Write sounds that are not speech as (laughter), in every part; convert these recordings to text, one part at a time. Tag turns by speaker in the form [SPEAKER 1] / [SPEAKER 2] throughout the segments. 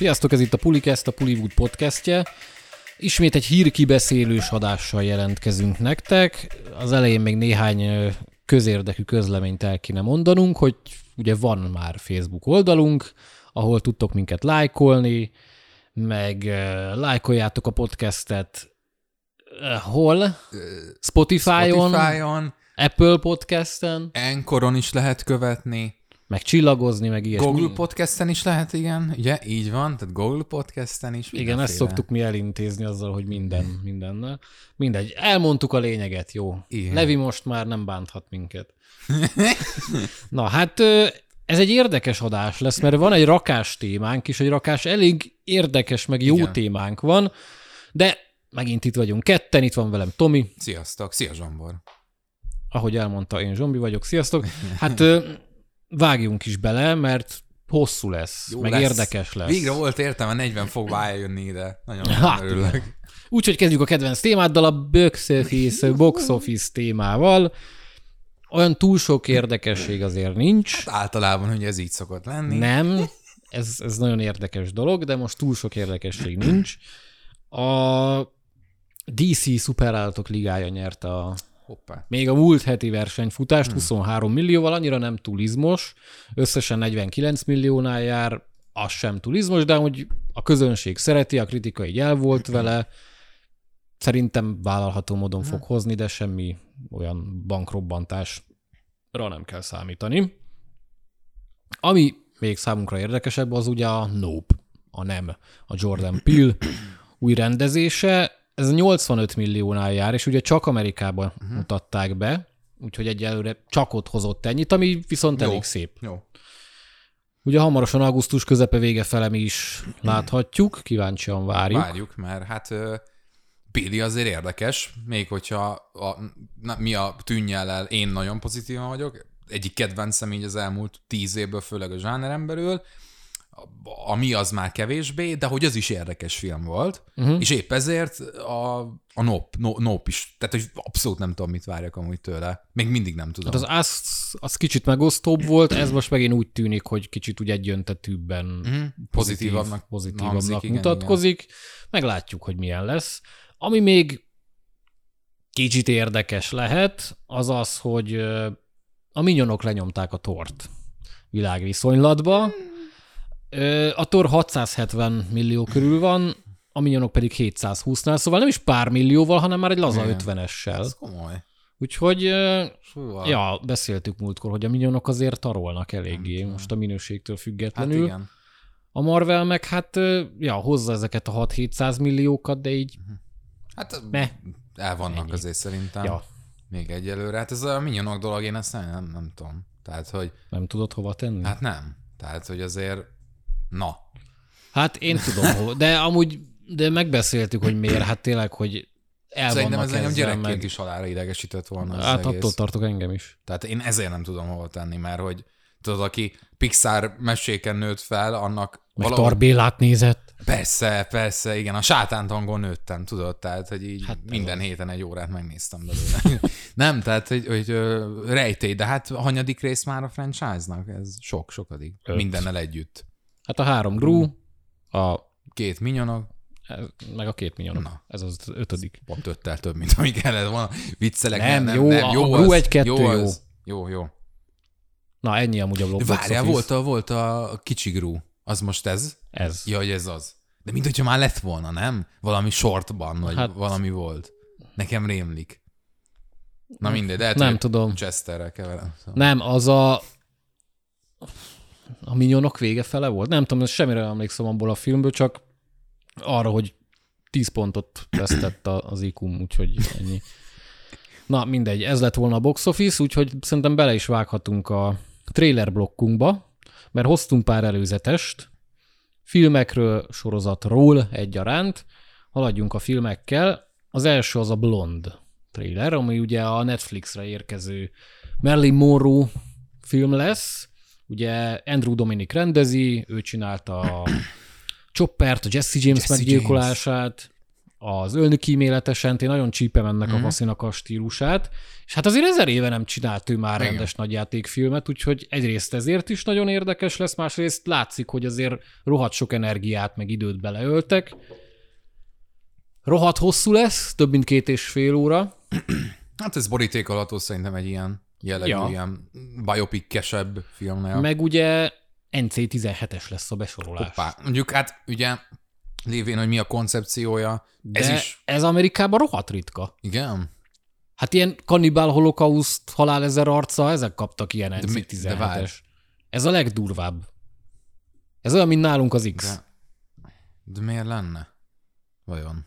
[SPEAKER 1] Sziasztok, ez itt a Pulikest, a Pullywood podcastje. Ismét egy hírkibeszélős adással jelentkezünk nektek. Az elején még néhány közérdekű közleményt el kéne mondanunk, hogy ugye van már Facebook oldalunk, ahol tudtok minket lájkolni, meg lájkoljátok a podcastet hol? Spotify-on,
[SPEAKER 2] Spotify-on,
[SPEAKER 1] Apple Podcasten,
[SPEAKER 2] Anchoron is lehet követni,
[SPEAKER 1] meg csillagozni, meg ilyesmi.
[SPEAKER 2] Google Podcasten is lehet, igen, ugye? Így van, tehát Google Podcasten is.
[SPEAKER 1] Igen, ezt
[SPEAKER 2] mindenféle.
[SPEAKER 1] szoktuk mi elintézni azzal, hogy minden, mindennel. Mindegy, elmondtuk a lényeget, jó.
[SPEAKER 2] Igen.
[SPEAKER 1] Levi most már nem bánthat minket. (laughs) Na hát ez egy érdekes adás lesz, mert van egy rakás témánk, és egy rakás elég érdekes, meg jó
[SPEAKER 2] Igen.
[SPEAKER 1] témánk van, de megint itt vagyunk ketten, itt van velem Tomi,
[SPEAKER 2] Sziasztok, szia Zsombor.
[SPEAKER 1] ahogy elmondta, én Zsombi vagyok, sziasztok. Hát vágjunk is bele, mert hosszú lesz,
[SPEAKER 2] Jó
[SPEAKER 1] meg
[SPEAKER 2] lesz.
[SPEAKER 1] érdekes lesz.
[SPEAKER 2] Végre volt értelme 40 fokba eljönni ide. Nagyon
[SPEAKER 1] Hát,
[SPEAKER 2] örülök.
[SPEAKER 1] Úgyhogy kezdjük a kedvenc témáddal, a box office, box office témával. Olyan túl sok érdekesség azért nincs.
[SPEAKER 2] Általában, hogy ez így szokott lenni.
[SPEAKER 1] Nem, ez, ez nagyon érdekes dolog, de most túl sok érdekesség nincs. A DC szuperállatok ligája nyerte a,
[SPEAKER 2] Hoppá.
[SPEAKER 1] még a múlt heti versenyfutást 23 millióval, annyira nem túl izmos, összesen 49 milliónál jár, az sem túl izmos, de hogy a közönség szereti, a kritika így el volt vele, szerintem vállalható módon fog hozni, de semmi olyan bankrobbantásra nem kell számítani. Ami még számunkra érdekesebb, az ugye a Nope, a nem, a Jordan Peele új rendezése. Ez 85 milliónál jár, és ugye csak Amerikában uh-huh. mutatták be, úgyhogy egyelőre csak ott hozott ennyit, ami viszont
[SPEAKER 2] Jó.
[SPEAKER 1] elég szép.
[SPEAKER 2] Jó.
[SPEAKER 1] Ugye hamarosan augusztus közepe vége fele mi is láthatjuk, kíváncsian várjuk.
[SPEAKER 2] Várjuk, mert hát Billy azért érdekes, még hogyha a, na, mi a tűnjellel én nagyon pozitívan vagyok, egyik kedvencem így az elmúlt tíz évből, főleg a zsáneren belül, ami az már kevésbé, de hogy az is érdekes film volt, uh-huh. és épp ezért a, a Nope, no, nope is, tehát hogy abszolút nem tudom, mit várjak amúgy tőle. Még mindig nem tudom.
[SPEAKER 1] Hát az, az, az kicsit megosztóbb volt, ez most megint úgy tűnik, hogy kicsit úgy egyöntetűbben
[SPEAKER 2] Mhm. Pozitívabbnak
[SPEAKER 1] pozitívabbnak
[SPEAKER 2] hangzik, igen,
[SPEAKER 1] mutatkozik. Meglátjuk, hogy milyen lesz. Ami még kicsit érdekes lehet, az az, hogy a minyonok lenyomták a tort világviszonylatba. Ö, A tor 670 millió körül van, a minyonok pedig 720-nál, szóval nem is pár millióval, hanem már egy laza
[SPEAKER 2] Igen.
[SPEAKER 1] 50-essel.
[SPEAKER 2] Ez komoly.
[SPEAKER 1] Úgyhogy ö,
[SPEAKER 2] Szóval,
[SPEAKER 1] Ja, beszéltük múltkor, hogy a minyonok azért tarolnak eléggé, most a minőségtől
[SPEAKER 2] hát
[SPEAKER 1] függetlenül.
[SPEAKER 2] igen.
[SPEAKER 1] a Marvel meg hát, ja, hozza ezeket a 6-700 milliókat, de így,
[SPEAKER 2] Hát
[SPEAKER 1] Meh.
[SPEAKER 2] el vannak
[SPEAKER 1] Ennyi.
[SPEAKER 2] azért szerintem.
[SPEAKER 1] ja,
[SPEAKER 2] Még egyelőre. Hát ez a minyonok dolog, én ezt nem, nem, nem tudom. Tehát, hogy
[SPEAKER 1] nem tudod hova tenni? Hát,
[SPEAKER 2] hát nem. Tehát, hogy azért na.
[SPEAKER 1] hát én tudom, de amúgy, de megbeszéltük, hogy miért, hát tényleg, hogy el
[SPEAKER 2] Szerintem ez engem gyerekként
[SPEAKER 1] meg...
[SPEAKER 2] is halára idegesített volna az
[SPEAKER 1] Hát
[SPEAKER 2] egész.
[SPEAKER 1] attól tartok engem is.
[SPEAKER 2] Tehát én ezért nem tudom hova tenni, mert hogy tudod, aki Pixar meséken nőtt fel, annak
[SPEAKER 1] Meg Tarbélát nézett.
[SPEAKER 2] Persze, persze, igen, a sátántangon nőttem, tudod, tehát, hogy így
[SPEAKER 1] Hát
[SPEAKER 2] minden héten egy órát megnéztem belőle. (laughs) nem, tehát, hogy, hogy ö, rejtély, de hát hanyadik rész már a franchise-nak, ez sok, sokadik.
[SPEAKER 1] Öt.
[SPEAKER 2] Mindennel együtt.
[SPEAKER 1] Hát a három Gru, a,
[SPEAKER 2] Két minyonok,
[SPEAKER 1] meg a két minyonok.
[SPEAKER 2] Na.
[SPEAKER 1] Ez az ötödik.
[SPEAKER 2] pont öttel több, mint ami kellett volna. Viccelek,
[SPEAKER 1] Nem,
[SPEAKER 2] nem,
[SPEAKER 1] jó,
[SPEAKER 2] nem,
[SPEAKER 1] a-
[SPEAKER 2] jó
[SPEAKER 1] a Gru egy-kettő jó.
[SPEAKER 2] az. Jó, jó.
[SPEAKER 1] Na, ennyi amúgy a box
[SPEAKER 2] várjál, volt a, volt a kicsi Gru. Az most ez?
[SPEAKER 1] Ez.
[SPEAKER 2] Ja, hogy ez az. De mint hogyha már lett volna, nem? Valami shortban, vagy
[SPEAKER 1] Hát-
[SPEAKER 2] valami volt. Nekem rémlik. Na mindegy, de
[SPEAKER 1] Nem tudom.
[SPEAKER 2] Chesterrel keverem. Szóval.
[SPEAKER 1] Nem, az a... A minyonok vége fele volt? Nem tudom, semmire emlékszem abból a filmből, csak arra, hogy 10 pontot vesztett az IQ-m, úgyhogy ennyi. Na, mindegy, ez lett volna a box office, úgyhogy szerintem bele is vághatunk a trailer blokkunkba, mert hoztunk pár előzetest, filmekről, sorozatról egyaránt, haladjunk a filmekkel. Az első az a Blond trailer, ami ugye a Netflixre érkező Marilyn Monroe film lesz. Ugye Andrew Dominic rendezi, ő csinálta a (clears throat) Choppert, a Jesse James
[SPEAKER 2] Jesse
[SPEAKER 1] meggyilkolását, az ölni kíméletesen, én nagyon csípem ennek
[SPEAKER 2] Mhm.
[SPEAKER 1] mm. a faszinak a stílusát, és hát azért ezer éve nem csinált ő már
[SPEAKER 2] Igen.
[SPEAKER 1] rendes nagyjátékfilmet, úgyhogy egyrészt ezért is nagyon érdekes lesz, másrészt látszik, hogy azért rohadt sok energiát meg időt beleöltek. Rohadt hosszú lesz, több mint két és fél óra.
[SPEAKER 2] Hát ez borítékolható szerintem egy ilyen jellegű,
[SPEAKER 1] Ja.
[SPEAKER 2] ilyen biopic-kesebb filmnél.
[SPEAKER 1] Meg ugye NC17-es lesz a besorolás.
[SPEAKER 2] Hoppá. Mondjuk hát ugye lévén, hogy mi a koncepciója,
[SPEAKER 1] De
[SPEAKER 2] ez is,
[SPEAKER 1] ez Amerikában rohadt ritka.
[SPEAKER 2] igen,
[SPEAKER 1] Hát ilyen kannibál holokauszt, halál ezer arca, ezek kaptak ilyen
[SPEAKER 2] mi- de
[SPEAKER 1] NC17-es.
[SPEAKER 2] várj.
[SPEAKER 1] Ez a legdurvább. Ez olyan, mint nálunk az X.
[SPEAKER 2] de, de miért lenne? Vajon?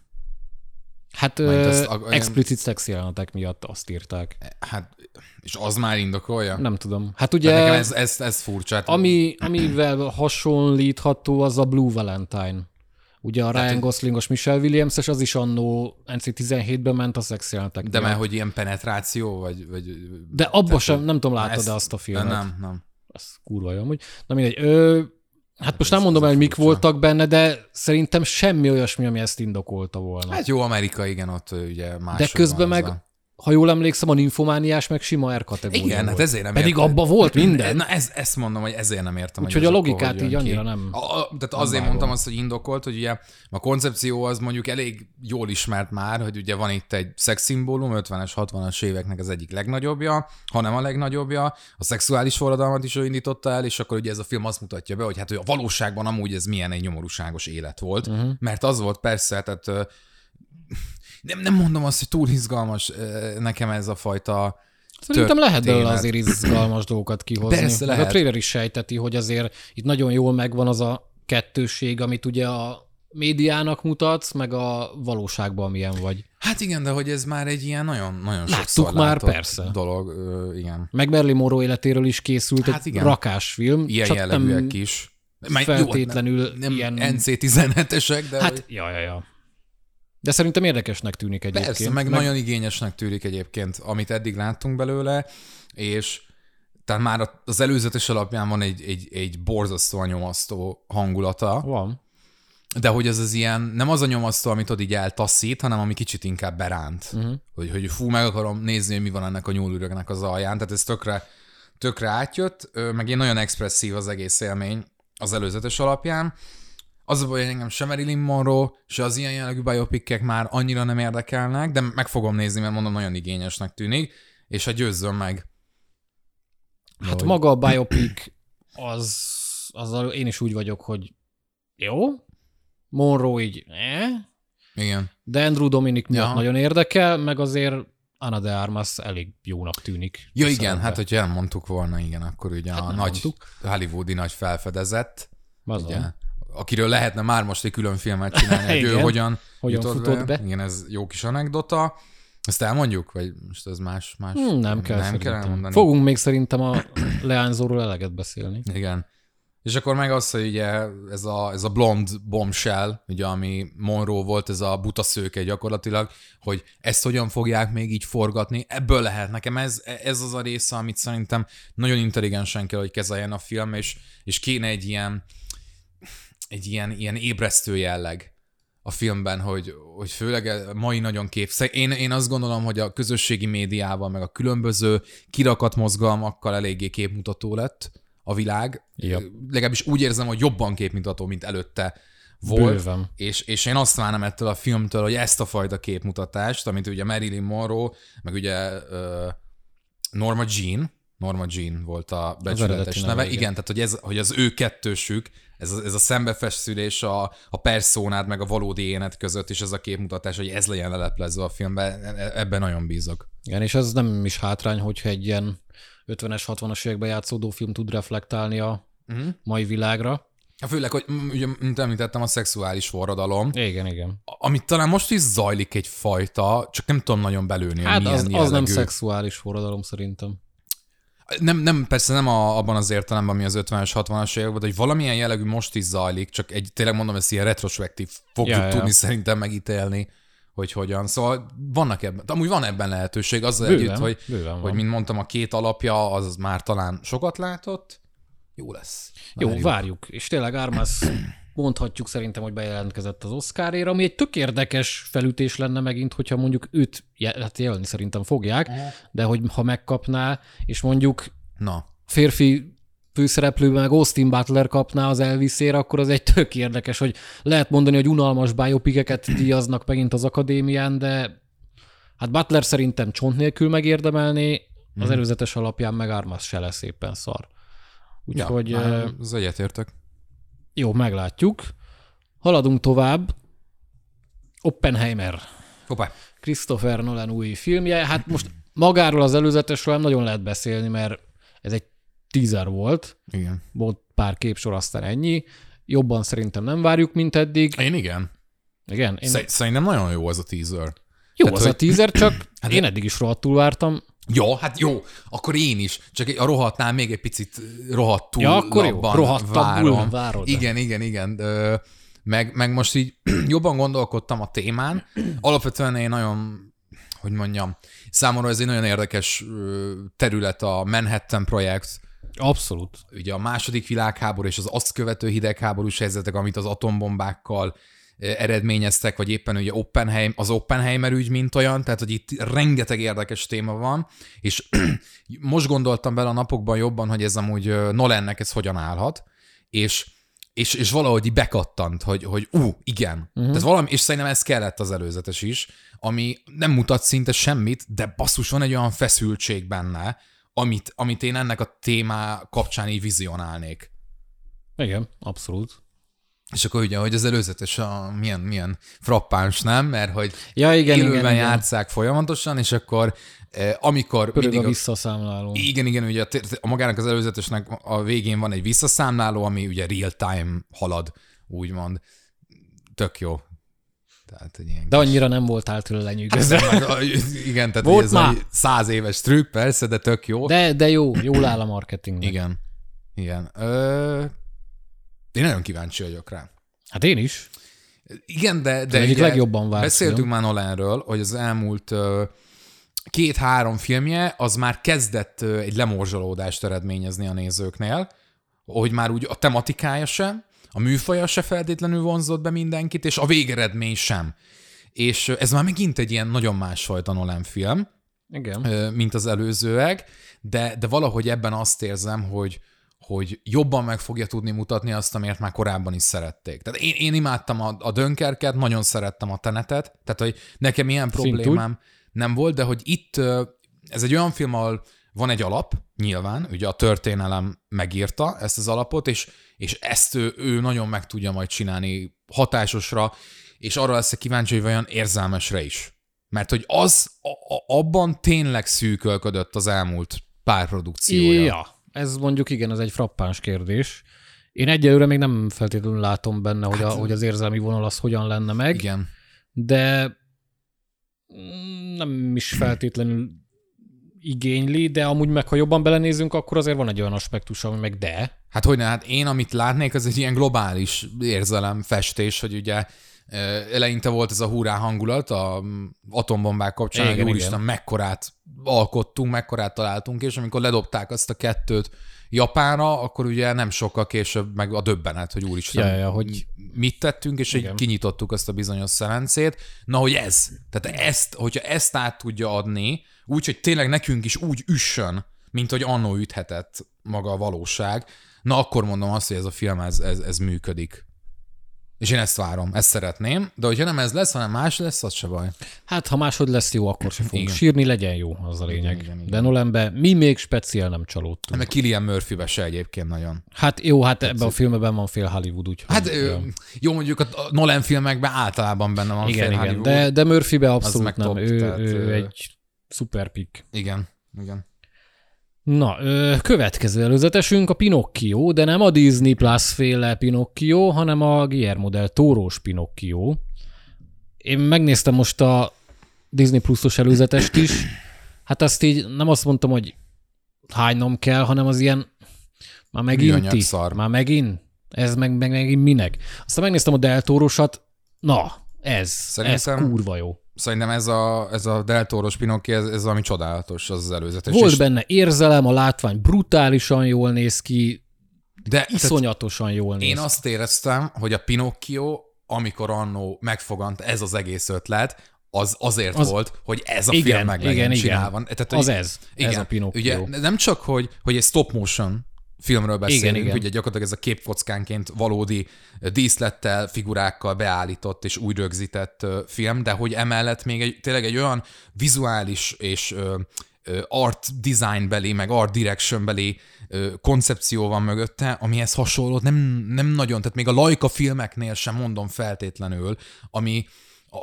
[SPEAKER 1] Hát ö, explicit szex jelenetek miatt azt írták.
[SPEAKER 2] Hát, és az már indokolja?
[SPEAKER 1] Nem tudom. Hát ugye,
[SPEAKER 2] nekem ez, ez, ez furcsa. Hát,
[SPEAKER 1] ami, amivel hasonlítható, az a Blue Valentine. Ugye a
[SPEAKER 2] Hát,
[SPEAKER 1] Ryan Goslingos Michelle Williams-es, az is annó NC17-ben ment a szex jelenetek
[SPEAKER 2] de mert hogy ilyen penetráció, vagy... vagy
[SPEAKER 1] De abba sem, nem tudom, láttad de azt a filmet?
[SPEAKER 2] Nem, nem.
[SPEAKER 1] Az kurva jó amúgy. Na mindegy. Ö, hát most
[SPEAKER 2] ez-
[SPEAKER 1] nem mondom
[SPEAKER 2] ez
[SPEAKER 1] el,
[SPEAKER 2] a
[SPEAKER 1] hogy mik voltak benne, de szerintem semmi olyasmi, ami ezt indokolta volna.
[SPEAKER 2] Hát jó, Amerika, igen, ott ugye más.
[SPEAKER 1] de közben meg, ha jól emlékszem, a ninfomániás meg sima R kategória
[SPEAKER 2] Igen,
[SPEAKER 1] volt.
[SPEAKER 2] hát ezért nem
[SPEAKER 1] Pedig
[SPEAKER 2] értem.
[SPEAKER 1] abba volt minden.
[SPEAKER 2] Na ez, ezt mondom, hogy ezért nem értem.
[SPEAKER 1] Úgyhogy
[SPEAKER 2] hogy
[SPEAKER 1] a logikát így annyira
[SPEAKER 2] ki.
[SPEAKER 1] nem-
[SPEAKER 2] A, a, tehát azért
[SPEAKER 1] vágom.
[SPEAKER 2] mondtam azt, hogy indokolt, hogy ugye a koncepció az mondjuk elég jól ismert már, hogy ugye van itt egy szexszimbólum, 50-es, 60-as éveknek az egyik legnagyobbja, hanem a legnagyobbja, a szexuális forradalmat is ő indította el, és akkor ugye ez a film azt mutatja be, hogy hát hogy a valóságban amúgy ez milyen egy nyomorúságos élet volt, uh-huh. mert az volt persze, tehát nem, nem mondom azt, hogy túl izgalmas nekem ez a fajta
[SPEAKER 1] Szerintem lehet belőle
[SPEAKER 2] történet.
[SPEAKER 1] azért izgalmas dolgokat kihozni.
[SPEAKER 2] Persze,
[SPEAKER 1] Meg
[SPEAKER 2] lehet.
[SPEAKER 1] A trailer is sejteti, hogy azért itt nagyon jól megvan az a kettőség, amit ugye a médiának mutatsz, meg a valóságban milyen vagy.
[SPEAKER 2] Hát igen, de hogy ez már egy ilyen nagyon, nagyon
[SPEAKER 1] Láttuk már, persze.
[SPEAKER 2] dolog. Ö, igen.
[SPEAKER 1] Meg Marilyn Monroe életéről is készült
[SPEAKER 2] Hát
[SPEAKER 1] egy
[SPEAKER 2] igen.
[SPEAKER 1] rakásfilm.
[SPEAKER 2] Ilyen
[SPEAKER 1] csak
[SPEAKER 2] jellegűek
[SPEAKER 1] nem,
[SPEAKER 2] is. Már
[SPEAKER 1] feltétlenül
[SPEAKER 2] jó, nem,
[SPEAKER 1] ilyen-
[SPEAKER 2] nem NC-17-esek, de
[SPEAKER 1] Hát,
[SPEAKER 2] hogy
[SPEAKER 1] ja, ja, ja. De szerintem érdekesnek tűnik egyébként.
[SPEAKER 2] persze, meg, meg nagyon igényesnek tűnik egyébként, amit eddig láttunk belőle, és tehát már az előzetes alapján van egy, egy, egy borzasztóan nyomasztó hangulata,
[SPEAKER 1] Van.
[SPEAKER 2] de hogy ez az ilyen, nem az a nyomasztó, amit ott így eltaszít, hanem ami kicsit inkább beránt. Uh-huh. Hogy, hogy fú, meg akarom nézni, hogy mi van ennek a nyúlürögnek az alján. Tehát ez tökre, tökre átjött, meg én nagyon expresszív az egész élmény az előzetes alapján. Az a baj, hogy engem sem Marilyn Monroe, se az ilyen jellegű biopikkek már annyira nem érdekelnek, de meg fogom nézni, mert mondom, nagyon igényesnek tűnik, és hát győzzön meg.
[SPEAKER 1] Hát
[SPEAKER 2] Hogy-
[SPEAKER 1] maga a biopic, az, azzal én is úgy vagyok, hogy jó, Monroe így, eh?
[SPEAKER 2] Igen.
[SPEAKER 1] de Andrew Dominic miatt
[SPEAKER 2] Ja.
[SPEAKER 1] nagyon érdekel, meg azért Ana de Armas elég jónak tűnik.
[SPEAKER 2] Ja igen,
[SPEAKER 1] szerepbe.
[SPEAKER 2] hát hogyha elmondtuk volna, igen, akkor ugye
[SPEAKER 1] Hát
[SPEAKER 2] a nagy
[SPEAKER 1] mondtuk.
[SPEAKER 2] hollywoodi nagy felfedezett,
[SPEAKER 1] Azon.
[SPEAKER 2] ugye, akiről lehetne már most egy külön filmet csinálni, hogy (laughs) ő hogyan,
[SPEAKER 1] Hogyan
[SPEAKER 2] jutott
[SPEAKER 1] futott be.
[SPEAKER 2] Igen, ez jó kis anekdota. Ezt elmondjuk? Vagy most ez más? más
[SPEAKER 1] Hmm, nem kell
[SPEAKER 2] Nem kell elmondani?
[SPEAKER 1] Fogunk még szerintem a (clears throat) leányzóról eleget beszélni.
[SPEAKER 2] Igen. És akkor meg az, hogy ugye ez a, ez a blond bombshell, ugye, ami Monroe volt, ez a buta szőke gyakorlatilag, hogy ezt hogyan fogják még így forgatni, ebből lehet nekem ez, ez az a része, amit szerintem nagyon intelligensen kell, hogy kezeljen a film, és, és kéne egy ilyen, egy ilyen, ilyen ébresztő jelleg a filmben, hogy, hogy főleg mai nagyon kép. Én, én azt gondolom, hogy a közösségi médiával, meg a különböző kirakat mozgalmakkal eléggé képmutató lett a világ.
[SPEAKER 1] Ja.
[SPEAKER 2] Legalábbis úgy érzem, hogy jobban képmutató, mint előtte volt.
[SPEAKER 1] Bőven.
[SPEAKER 2] És, és én azt várom ettől a filmtől, hogy ezt a fajta képmutatást, amit ugye Marilyn Monroe, meg ugye uh, Norma Jean, Norma Jean volt a becsületes neve.
[SPEAKER 1] neve,
[SPEAKER 2] igen. tehát hogy ez, hogy az ő kettősük, ez a, ez a szembefeszülés a, a perszónád meg a valódi énet között, és ez a képmutatás, hogy ez legyen leleplezve a filmben, e- ebben nagyon bízok.
[SPEAKER 1] Igen, és ez nem is hátrány, hogyha egy ilyen 50-es, 60-as években játszódó film tud reflektálni a
[SPEAKER 2] Uh-huh.
[SPEAKER 1] mai világra.
[SPEAKER 2] Főleg, hogy ugye, mint említettem, a szexuális forradalom,
[SPEAKER 1] Igen, igen.
[SPEAKER 2] amit talán most is zajlik egyfajta, csak nem tudom nagyon belőni, hogy
[SPEAKER 1] Hát
[SPEAKER 2] milyen
[SPEAKER 1] az, az nem
[SPEAKER 2] jellegű.
[SPEAKER 1] szexuális forradalom szerintem.
[SPEAKER 2] Nem, nem, persze nem a, abban az értelemben, ami az 50-es, 60-as években, de hogy valamilyen jellegű most is zajlik, csak egy, tényleg mondom, ezt ilyen retrospektív fogjuk
[SPEAKER 1] Ja, ja.
[SPEAKER 2] tudni szerintem megítélni, hogy hogyan. Szóval vannak ebben, amúgy van ebben lehetőség, azzal
[SPEAKER 1] Bőven,
[SPEAKER 2] együtt, hogy,
[SPEAKER 1] bőven
[SPEAKER 2] hogy mint mondtam, a két alapja, az már talán sokat látott, jó lesz.
[SPEAKER 1] Jó,
[SPEAKER 2] Várjuk.
[SPEAKER 1] várjuk. És tényleg Armas mondhatjuk szerintem, hogy bejelentkezett az Oscarért, ami egy tök érdekes felütés lenne megint, hogyha mondjuk őt hát jelölni szerintem fogják, de hogy ha megkapná, és mondjuk
[SPEAKER 2] Na,
[SPEAKER 1] férfi főszereplő meg Austin Butler kapná az Elviszére, akkor az egy tök érdekes, hogy lehet mondani, hogy unalmas biopikeket díjaznak megint az akadémián, de hát Butler szerintem csont nélkül megérdemelné, az előzetes alapján meg Armas se lesz éppen szar. Úgyhogy
[SPEAKER 2] ja,
[SPEAKER 1] ja,
[SPEAKER 2] az egyetértek.
[SPEAKER 1] Jó, meglátjuk. Haladunk tovább. Oppenheimer.
[SPEAKER 2] Hoppá.
[SPEAKER 1] Christopher Nolan új filmje. Hát most magáról az előzetesről nem nagyon lehet beszélni, mert ez egy teaser volt.
[SPEAKER 2] Igen.
[SPEAKER 1] Volt pár képsor, aztán ennyi. Jobban szerintem nem várjuk, mint eddig.
[SPEAKER 2] Én igen.
[SPEAKER 1] Igen, én...
[SPEAKER 2] Sz- Szerintem nagyon jó az a teaser.
[SPEAKER 1] jó
[SPEAKER 2] tehát,
[SPEAKER 1] az a
[SPEAKER 2] hogy-
[SPEAKER 1] teaser, csak (clears throat) én eddig is rohadtul vártam.
[SPEAKER 2] Jó, hát jó, akkor én is. Csak a rohadtnál még egy picit rohadtul
[SPEAKER 1] Ja, akkor jó.
[SPEAKER 2] várom.
[SPEAKER 1] várod.
[SPEAKER 2] Igen, igen, igen. Ö, Meg, meg most így (clears throat) jobban gondolkodtam a témán. Alapvetően én nagyon, hogy mondjam, számomra ez egy nagyon érdekes terület a Manhattan projekt,
[SPEAKER 1] Abszolút.
[SPEAKER 2] ugye a második világháború és az azt követő hidegháborús helyzetek, amit az atombombákkal eredményeztek, vagy éppen ugye Oppenheim, az Oppenheimer ügy, mint olyan, tehát hogy itt rengeteg érdekes téma van, és (clears throat) most gondoltam bele a napokban jobban, hogy ez amúgy Nolannek ez hogyan állhat, és és, és valahogy így bekattant, hogy, hogy ú, igen. Uh-huh. Tehát valami, és szerintem ez kellett az előzetes is, ami nem mutat szinte semmit, de basszus, van egy olyan feszültség benne, amit, amit én ennek a témá kapcsán így vizionálnék.
[SPEAKER 1] Igen, abszolút.
[SPEAKER 2] És akkor ugye, hogy az előzetes a, milyen, milyen frappáns, nem? Mert hogy
[SPEAKER 1] Ja, igen,
[SPEAKER 2] élőben
[SPEAKER 1] igen, igen.
[SPEAKER 2] játszák folyamatosan, és akkor eh, amikor
[SPEAKER 1] Pörög
[SPEAKER 2] mindig
[SPEAKER 1] a
[SPEAKER 2] a,
[SPEAKER 1] visszaszámláló.
[SPEAKER 2] igen, igen, ugye a, a magának az előzetesnek a végén van egy visszaszámláló, ami ugye real time halad, úgymond. Tök jó. Tehát egy ilyen
[SPEAKER 1] De annyira nem voltál tőle lenyűgözve.
[SPEAKER 2] A- Igen, tehát
[SPEAKER 1] Volt
[SPEAKER 2] ez
[SPEAKER 1] már.
[SPEAKER 2] a száz éves trükk, persze, de tök jó. De...
[SPEAKER 1] De, de jó, jól áll a marketing.
[SPEAKER 2] Igen. Igen. Ö... Én nagyon kíváncsi vagyok rá.
[SPEAKER 1] Hát én is.
[SPEAKER 2] Igen, de, de
[SPEAKER 1] egyik legjobban várt
[SPEAKER 2] beszéltünk már Nolanről, hogy az elmúlt két-három filmje, az már kezdett egy lemorzsolódást eredményezni a nézőknél, hogy már úgy a tematikája sem, a műfaja se feltétlenül vonzott be mindenkit, és a végeredmény sem. És ez már megint egy ilyen nagyon másfajta Nolan film,
[SPEAKER 1] Igen.
[SPEAKER 2] mint az előzőek, de, de valahogy ebben azt érzem, hogy, hogy jobban meg fogja tudni mutatni azt, amiért már korábban is szerették. Tehát én, én imádtam a, a Dönkerket, nagyon szerettem a Tenetet, tehát hogy nekem ilyen
[SPEAKER 1] Szintúgy.
[SPEAKER 2] problémám nem volt, de hogy itt ez egy olyan film, ahol van egy alap, nyilván, ugye a történelem megírta ezt az alapot, és, és ezt ő, ő nagyon meg tudja majd csinálni hatásosra, és arra lesz kíváncsi, hogy vajon érzelmesre is. Mert hogy az a, a, abban tényleg szűkölködött az elmúlt pár produkciója.
[SPEAKER 1] Ja, ez mondjuk igen, ez egy frappáns kérdés. Én egyelőre még nem feltétlenül látom benne, hogy, a, hogy az érzelmi vonal az hogyan lenne meg,
[SPEAKER 2] Igen.
[SPEAKER 1] de nem is feltétlenül igényli, de amúgy meg, ha jobban belenézünk, akkor azért van egy olyan aspektus, ami meg de.
[SPEAKER 2] Hát hogy ne, hát én amit látnék, az egy ilyen globális érzelem festés, hogy ugye eleinte volt ez a hurrá hangulat a mm, atombombák kapcsán,
[SPEAKER 1] Igen,
[SPEAKER 2] hogy úristen,
[SPEAKER 1] igen.
[SPEAKER 2] mekkorát alkottunk, mekkorát találtunk, és amikor ledobták azt a kettőt Japánra, akkor ugye nem sokkal később meg a döbbenet, hogy úristen,
[SPEAKER 1] Ja, ja, hogy-
[SPEAKER 2] mit tettünk, és így
[SPEAKER 1] Igen.
[SPEAKER 2] kinyitottuk azt a bizonyos szelencét. Na, hogy ez, tehát ezt, hogyha ezt át tudja adni, úgy, hogy tényleg nekünk is úgy üssön, mint hogy annó üthetett maga a valóság, na akkor mondom azt, hogy ez a film, ez, ez, ez működik. És én ezt várom, ezt szeretném, de hogyha nem ez lesz, hanem más lesz, az se baj.
[SPEAKER 1] Hát, ha másod lesz jó, akkor se fogunk
[SPEAKER 2] Igen.
[SPEAKER 1] sírni, legyen jó, az a lényeg.
[SPEAKER 2] igen, igen.
[SPEAKER 1] De Nolanbe mi még speciál nem csalódtunk.
[SPEAKER 2] Meg Killian murphy se egyébként nagyon.
[SPEAKER 1] Hát jó, hát ebben a filmben van fél Hollywood, úgyhogy...
[SPEAKER 2] Hát ö, jó, mondjuk a Nolan filmekben általában benne van
[SPEAKER 1] igen,
[SPEAKER 2] fél
[SPEAKER 1] igen,
[SPEAKER 2] Hollywood.
[SPEAKER 1] de, de Murphybe abszolút nem.
[SPEAKER 2] top,
[SPEAKER 1] ő,
[SPEAKER 2] tehát,
[SPEAKER 1] ő
[SPEAKER 2] ö,
[SPEAKER 1] egy szuper pick.
[SPEAKER 2] Igen, igen.
[SPEAKER 1] Na, ö, következő előzetesünk a Pinocchio, de nem a Disney Plus féle Pinocchio, hanem a Guillermo del Tórós Pinocchio. Én megnéztem most a Disney Plus-os előzetest is. Hát azt így nem azt mondtam, hogy hánynom kell, hanem az ilyen már megint ti,
[SPEAKER 2] szar.
[SPEAKER 1] már megint, ez meg, meg megint minek. Aztán megnéztem a Del Tórosat, na, ez,
[SPEAKER 2] Szerintem-
[SPEAKER 1] ez kurva jó.
[SPEAKER 2] Szerintem ez a, ez a deltoros Pinocchio, ez, ez valami csodálatos, az az előzetes.
[SPEAKER 1] Volt
[SPEAKER 2] és
[SPEAKER 1] benne érzelem, a látvány brutálisan jól néz ki,
[SPEAKER 2] De
[SPEAKER 1] iszonyatosan jól néz.
[SPEAKER 2] Én azt éreztem, hogy a Pinocchio, amikor annó megfogant ez az egész ötlet, az azért az, volt, hogy ez a
[SPEAKER 1] igen,
[SPEAKER 2] film meg legyen
[SPEAKER 1] igen,
[SPEAKER 2] csinálva.
[SPEAKER 1] Igen.
[SPEAKER 2] Tehát,
[SPEAKER 1] az ez, igen, ez a Pinocchio.
[SPEAKER 2] Ugye nem csak, hogy, hogy egy stop motion filmről beszélünk, igen, igen. ugye gyakorlatilag ez a képkockánként valódi díszlettel, figurákkal beállított és úgy rögzített film, de hogy emellett még egy, tényleg egy olyan vizuális és art design beli, meg art direction beli koncepció van mögötte, amihez hasonló nem, nem nagyon, tehát még a Laika filmeknél sem mondom feltétlenül, ami a,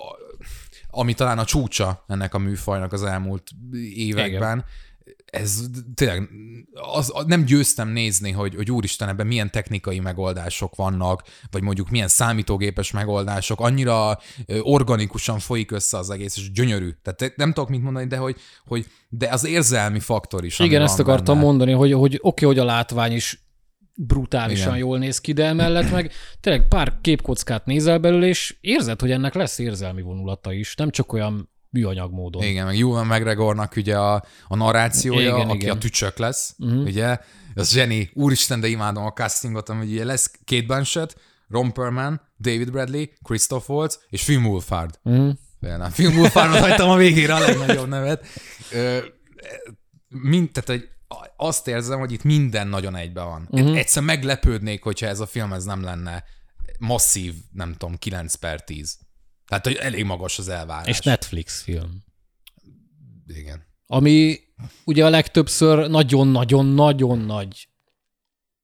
[SPEAKER 2] ami talán a csúcsa ennek a műfajnak az elmúlt években. Igen ez tényleg az, nem győztem nézni, hogy, hogy úristen, ebben milyen technikai megoldások vannak, vagy mondjuk milyen számítógépes megoldások, annyira organikusan folyik össze az egész, és gyönyörű. Tehát nem tudok mit mondani, de hogy, hogy de az érzelmi faktor is.
[SPEAKER 1] Igen, ezt akartam benne. mondani, hogy, hogy oké, okay, hogy a látvány is brutálisan Igen. jól néz ki, de emellett meg tényleg pár képkockát nézel belőle, és érzed, hogy ennek lesz érzelmi vonulata is, nem csak olyan műanyag módon.
[SPEAKER 2] Igen, meg Ewan McGregornak ugye a, a narrációja, igen, aki igen. a tücsök lesz, uh-huh. ugye, az zseni, úristen, de imádom a castingot, ami ugye lesz Kate Blanchett, Ron Perlman, David Bradley, Christoph Waltz és Film Wolfhard. Uh-huh. Film Wolfhardot (laughs) hagytam a végére a legnagyobb nevet. Mint, tehát, hogy azt érzem, hogy itt minden nagyon egybe van. Uh-huh. Egyszer meglepődnék, hogyha ez a film ez nem lenne masszív, nem tudom, 9 per 10. Tehát, hogy elég magas az elvárás.
[SPEAKER 1] És Netflix film.
[SPEAKER 2] Igen.
[SPEAKER 1] Ami ugye a legtöbbször nagyon-nagyon-nagyon nagy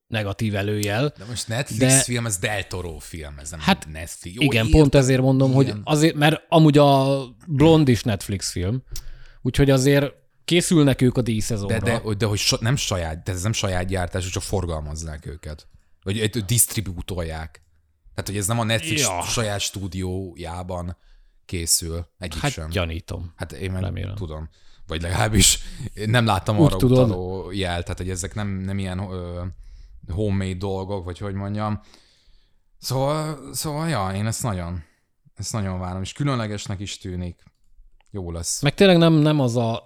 [SPEAKER 1] negatív előjel.
[SPEAKER 2] De most Netflix de... film, ez Del Toro film, ez nem hát Netflix.
[SPEAKER 1] Jó, igen, értem. pont ezért mondom, igen. hogy azért, mert amúgy a Blond is Netflix film, úgyhogy azért készülnek ők a díszezonra.
[SPEAKER 2] De, de, de hogy so, nem saját, de ez nem saját gyártás, csak forgalmazzák őket. Vagy disztribútolják. Tehát, hogy ez nem a Netflix ja. saját stúdiójában készül. Egyik
[SPEAKER 1] hát
[SPEAKER 2] sem.
[SPEAKER 1] gyanítom.
[SPEAKER 2] Hát én meg Remélem. tudom. Vagy legalábbis nem láttam arra tudod. utaló jel, tehát hogy ezek nem, nem ilyen ö, homemade dolgok, vagy hogy mondjam. Szóval, szóval ja, én ezt nagyon, ezt nagyon várom, és különlegesnek is tűnik. Jó lesz.
[SPEAKER 1] Meg tényleg nem, nem az a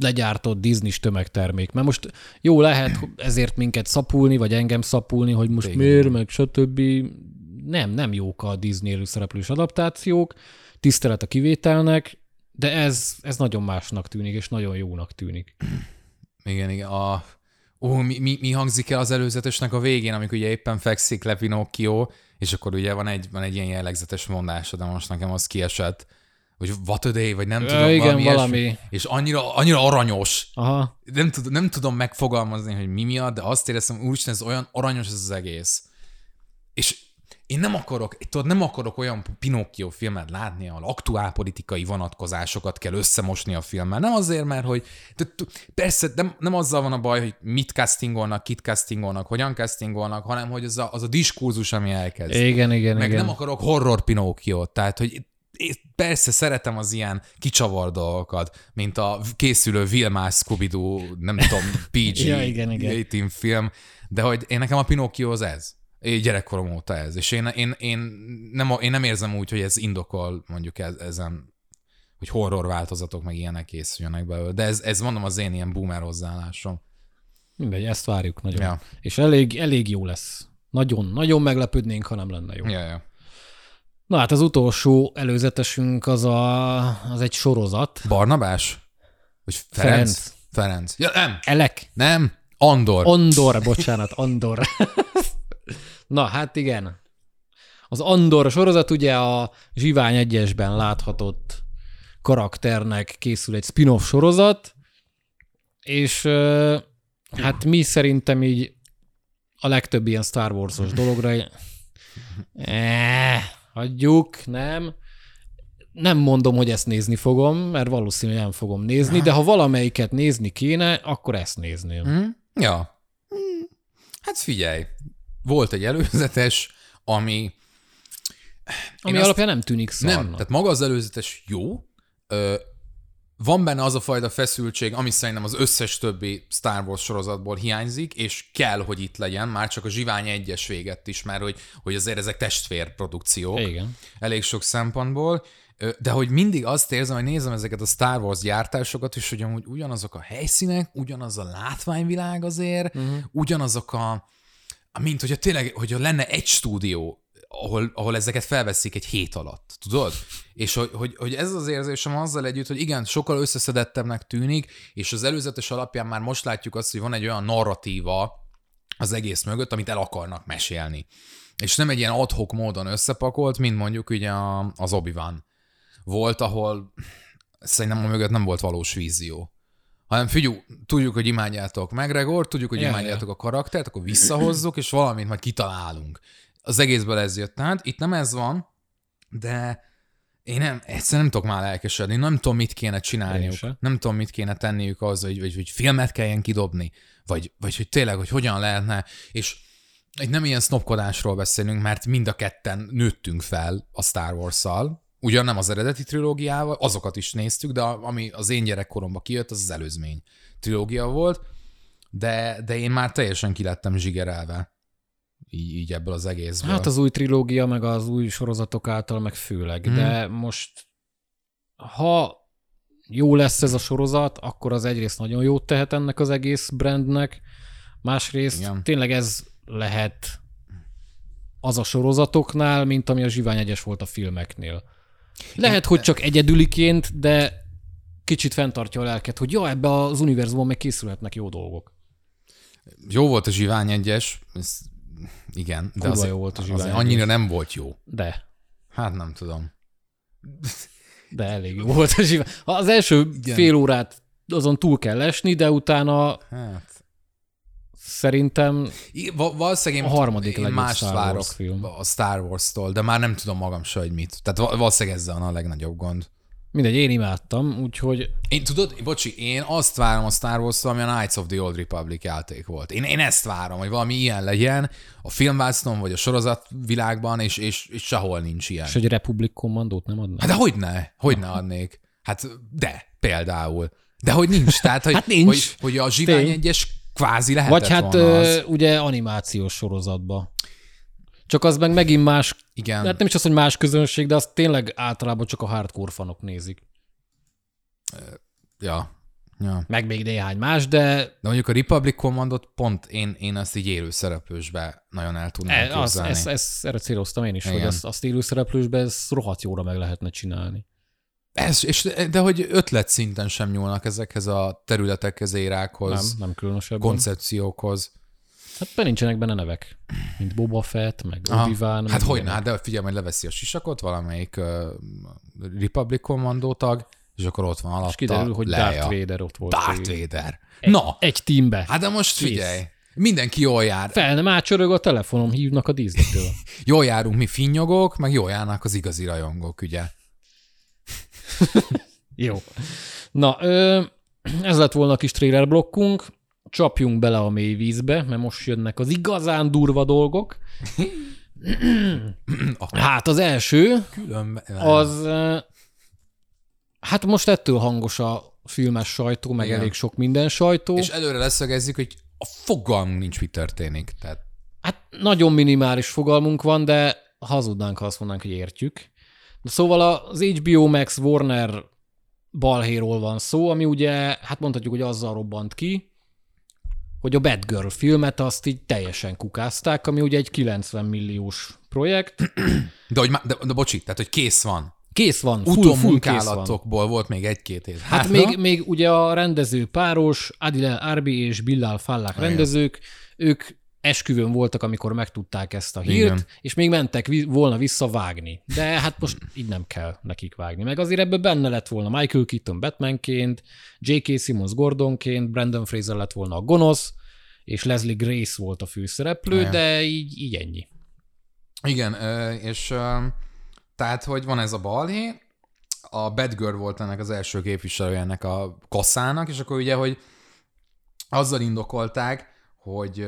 [SPEAKER 1] legyártott Disney-s tömegtermék. Mert most jó lehet ezért minket szapulni, vagy engem szapulni, hogy most Igen. miért, meg stb. Nem, nem jók a Disney szereplős adaptációk, tisztelet a kivételnek, de ez, ez nagyon másnak tűnik, és nagyon jónak tűnik.
[SPEAKER 2] Igen, igen. A, ó, mi, mi, mi hangzik el az előzetesnek a végén, amikor ugye éppen fekszik le Pinocchio, és akkor ugye van egy, van egy ilyen jellegzetes mondása, de most nekem az kiesett, vagy what a day, vagy nem tudom,
[SPEAKER 1] igen, valami, valami.
[SPEAKER 2] és annyira, annyira aranyos. Aha. Nem, tud, nem tudom megfogalmazni, hogy mi miatt, de azt éreztem, úristen, ez olyan aranyos ez az egész. És én nem akarok, tudod, nem akarok olyan Pinocchio filmet látni, ahol aktuál politikai vonatkozásokat kell összemosni a filmmel. Nem azért, mert hogy persze nem, nem azzal van a baj, hogy mit castingolnak, kit castingolnak, hogyan castingolnak, hanem hogy az a, az a diskurzus, ami elkezd.
[SPEAKER 1] Igen, igen,
[SPEAKER 2] Meg
[SPEAKER 1] igen.
[SPEAKER 2] nem akarok horror Pinocchio, tehát hogy én persze szeretem az ilyen kicsavar dolgokat, mint a készülő Vilmás scooby nem tudom, (laughs) PG ja, igen, igen. film, de hogy én nekem a Pinocchio az ez. Gyerekkorom óta ez, és én, én, én, nem, én nem érzem úgy, hogy ez indokol mondjuk ez, ezen, hogy horror változatok meg ilyenek készüljenek belőle, de ez, ez mondom az én ilyen boomer hozzáállásom.
[SPEAKER 1] Mindegy, ezt várjuk nagyon. Ja. És elég, elég jó lesz. Nagyon, nagyon meglepődnénk, ha nem lenne jó.
[SPEAKER 2] Ja, ja.
[SPEAKER 1] Na hát az utolsó előzetesünk az, a, az egy sorozat.
[SPEAKER 2] Barnabás? Vagy Ferenc? Ferenc. Ferenc. Ja, nem.
[SPEAKER 1] Elek.
[SPEAKER 2] Nem. Andor.
[SPEAKER 1] Andor, bocsánat, Andor. (laughs) Na, hát igen. Az Andor sorozat ugye a Zsivány egyesben láthatott karakternek készül egy spin-off sorozat, és hát mi szerintem így a legtöbb ilyen Star Wars-os dologra eh, hagyjuk, nem. Nem mondom, hogy ezt nézni fogom, mert valószínűleg nem fogom nézni, de ha valamelyiket nézni kéne, akkor ezt nézném.
[SPEAKER 2] Mm. Ja. Mm. Hát figyelj, volt egy előzetes, ami...
[SPEAKER 1] Ami azt, alapján nem tűnik szarnak.
[SPEAKER 2] Nem, tehát maga az előzetes jó, ö, van benne az a fajta feszültség, ami szerintem az összes többi Star Wars sorozatból hiányzik, és kell, hogy itt legyen, már csak a Zsivány egyes véget is, mert hogy, hogy azért ezek testvérprodukciók.
[SPEAKER 1] Igen.
[SPEAKER 2] Elég sok szempontból. De hogy mindig azt érzem, hogy nézem ezeket a Star Wars gyártásokat, és hogy amúgy ugyanazok a helyszínek, ugyanaz a látványvilág azért, uh-huh. ugyanazok a mint hogyha tényleg, hogyha lenne egy stúdió, ahol, ahol ezeket felveszik egy hét alatt, tudod? És hogy, hogy, hogy ez az érzésem azzal együtt, hogy igen, sokkal összeszedettebbnek tűnik, és az előzetes alapján már most látjuk azt, hogy van egy olyan narratíva az egész mögött, amit el akarnak mesélni. És nem egy ilyen adhok módon összepakolt, mint mondjuk ugye az obi volt, ahol szerintem a mögött nem volt valós vízió. Hanem figyú, tudjuk, hogy imádjátok McGregor, tudjuk, hogy
[SPEAKER 1] Ja,
[SPEAKER 2] imádjátok a karaktert, akkor visszahozzuk, és valamit majd kitalálunk. Az egészből ez jött. Tehát itt nem ez van, de én nem, egyszerűen nem tudok már lelkesedni, nem tudom, mit kéne csinálniuk. Nem tudom, mit kéne tenniük az, hogy, hogy, hogy filmet kelljen kidobni, vagy, vagy hogy tényleg, hogy hogyan lehetne, és egy nem ilyen sznopkodásról beszélünk, mert mind a ketten nőttünk fel a Star Wars-szal, ugyan nem az eredeti trilógiával, azokat is néztük, de ami az én gyerekkoromban kijött, az az előzmény trilógia volt, de, de én már teljesen kilettem zsigerelve így, így ebből az egészből.
[SPEAKER 1] Hát az új trilógia, meg az új sorozatok által, meg főleg.
[SPEAKER 2] Hmm.
[SPEAKER 1] De most, ha jó lesz ez a sorozat, akkor az egyrészt nagyon jót tehet ennek az egész brandnek, másrészt
[SPEAKER 2] Igen.
[SPEAKER 1] tényleg ez lehet az a sorozatoknál, mint ami a Zsivány egyes volt a filmeknél. Lehet, hogy csak egyedüliként, de kicsit fenntartja a lelket, hogy ja, ebbe az univerzumban meg készülhetnek jó dolgok.
[SPEAKER 2] Jó volt a Zsivány egyes, ez, igen, de
[SPEAKER 1] Kurva
[SPEAKER 2] azért,
[SPEAKER 1] jó volt a
[SPEAKER 2] azért
[SPEAKER 1] Zsivány
[SPEAKER 2] annyira
[SPEAKER 1] egyes.
[SPEAKER 2] nem volt jó.
[SPEAKER 1] De,
[SPEAKER 2] Hát nem tudom.
[SPEAKER 1] de elég jó volt a Zsivány. Az első
[SPEAKER 2] Igen.
[SPEAKER 1] fél órát azon túl kell esni, de utána
[SPEAKER 2] Hát,
[SPEAKER 1] szerintem
[SPEAKER 2] val- valószínűleg én,
[SPEAKER 1] A harmadik
[SPEAKER 2] én
[SPEAKER 1] legjobb Star Wars
[SPEAKER 2] várok
[SPEAKER 1] film.
[SPEAKER 2] a Star Wars-tól, de már nem tudom magam se, hogy mit. Tehát val- valószínűleg ezzel van a legnagyobb gond.
[SPEAKER 1] mindegy, én imádtam, úgyhogy
[SPEAKER 2] Én tudod, bocsi, én azt várom a Star wars ami a Knights of the Old Republic játék volt. Én, én ezt várom, hogy valami ilyen legyen a filmvásznon, vagy a sorozat világban, és, és, és sehol nincs ilyen.
[SPEAKER 1] és egy Republic Commandót nem adnak.
[SPEAKER 2] Hát de hogy ne? Hogy ne adnék? Hát de, például. De hogy nincs, tehát hogy, (laughs)
[SPEAKER 1] Hát nincs.
[SPEAKER 2] hogy, hogy a Zsivány egyes kvázi lehetett
[SPEAKER 1] Vagy hát
[SPEAKER 2] volna az.
[SPEAKER 1] ugye animációs sorozatba. Csak az meg megint más,
[SPEAKER 2] Igen.
[SPEAKER 1] hát nem is az, hogy más közönség, de azt tényleg általában csak a hardcore fanok nézik.
[SPEAKER 2] Ja. ja.
[SPEAKER 1] Meg még néhány más, de
[SPEAKER 2] De mondjuk a Republic Commandot pont én, én azt így élő szereplősbe nagyon el tudnám
[SPEAKER 1] e, az, ezt, ezt, erre céloztam én is,
[SPEAKER 2] Igen.
[SPEAKER 1] hogy azt, azt élőszereplősbe ez rohadt jóra meg lehetne csinálni.
[SPEAKER 2] Ez, és, de hogy ötlet szinten sem nyúlnak ezekhez a területekhez, érákhoz,
[SPEAKER 1] Nem, nem különösebben.
[SPEAKER 2] koncepciókhoz.
[SPEAKER 1] Hát be nincsenek benne nevek, mint Boba Fett, meg
[SPEAKER 2] Aha.
[SPEAKER 1] Obi-Wan.
[SPEAKER 2] Hát
[SPEAKER 1] meg
[SPEAKER 2] hogy
[SPEAKER 1] ilyenek.
[SPEAKER 2] hát de figyelj, majd leveszi a sisakot valamelyik uh, Republic Commando tag, és akkor ott van alatta
[SPEAKER 1] És kiderül, hogy
[SPEAKER 2] Leia.
[SPEAKER 1] Darth Vader ott volt.
[SPEAKER 2] Darth. Vader.
[SPEAKER 1] Egy,
[SPEAKER 2] Na,
[SPEAKER 1] Egy teambe.
[SPEAKER 2] hát de most
[SPEAKER 1] Kész.
[SPEAKER 2] figyelj, mindenki jól jár.
[SPEAKER 1] Fel nem átsörög a telefonom, hívnak a Disney-től. (laughs)
[SPEAKER 2] Jól járunk mi finnyogok, meg jól járnak az igazi rajongók, ugye? (laughs)
[SPEAKER 1] Jó. Na, ö, ez lett volna a kis trailer blokkunk. Csapjunk bele a mély vízbe, mert most jönnek az igazán durva dolgok. (clears throat) Hát az első, az hát most ettől hangos a filmes sajtó, meg
[SPEAKER 2] Igen.
[SPEAKER 1] elég sok minden sajtó.
[SPEAKER 2] És előre leszögezzük, hogy a fogalmunk nincs, mi történik. Tehát
[SPEAKER 1] Hát nagyon minimális fogalmunk van, de hazudnánk, ha azt mondanánk, hogy értjük. Szóval az HBO Max Warner balhéról van szó, ami ugye, hát mondhatjuk, hogy azzal robbant ki, hogy a Batgirl filmet azt így teljesen kukázták, ami ugye egy 90 milliós projekt.
[SPEAKER 2] De, hogy, de, de bocsi, tehát, hogy kész van.
[SPEAKER 1] Kész van, full, full kész.
[SPEAKER 2] Utómunkálatokból volt még egy-két év.
[SPEAKER 1] Hát még, még ugye a rendező páros, Adil Arbi és Billal Fallák rendezők, ők esküvőn voltak, amikor megtudták ezt a hírt,
[SPEAKER 2] Igen.
[SPEAKER 1] És még mentek volna visszavágni. De hát most így nem kell nekik vágni. Meg azért ebben benne lett volna Michael Keaton Batmanként, J.K. Simmons Gordonként, Brandon Fraser lett volna a gonosz, és Leslie Grace volt a főszereplő,
[SPEAKER 2] Igen.
[SPEAKER 1] de így, így ennyi.
[SPEAKER 2] Igen, és tehát, hogy van ez a balhé, a Batgirl volt ennek az első képviselője ennek a kasszának, és akkor ugye, hogy azzal indokolták, hogy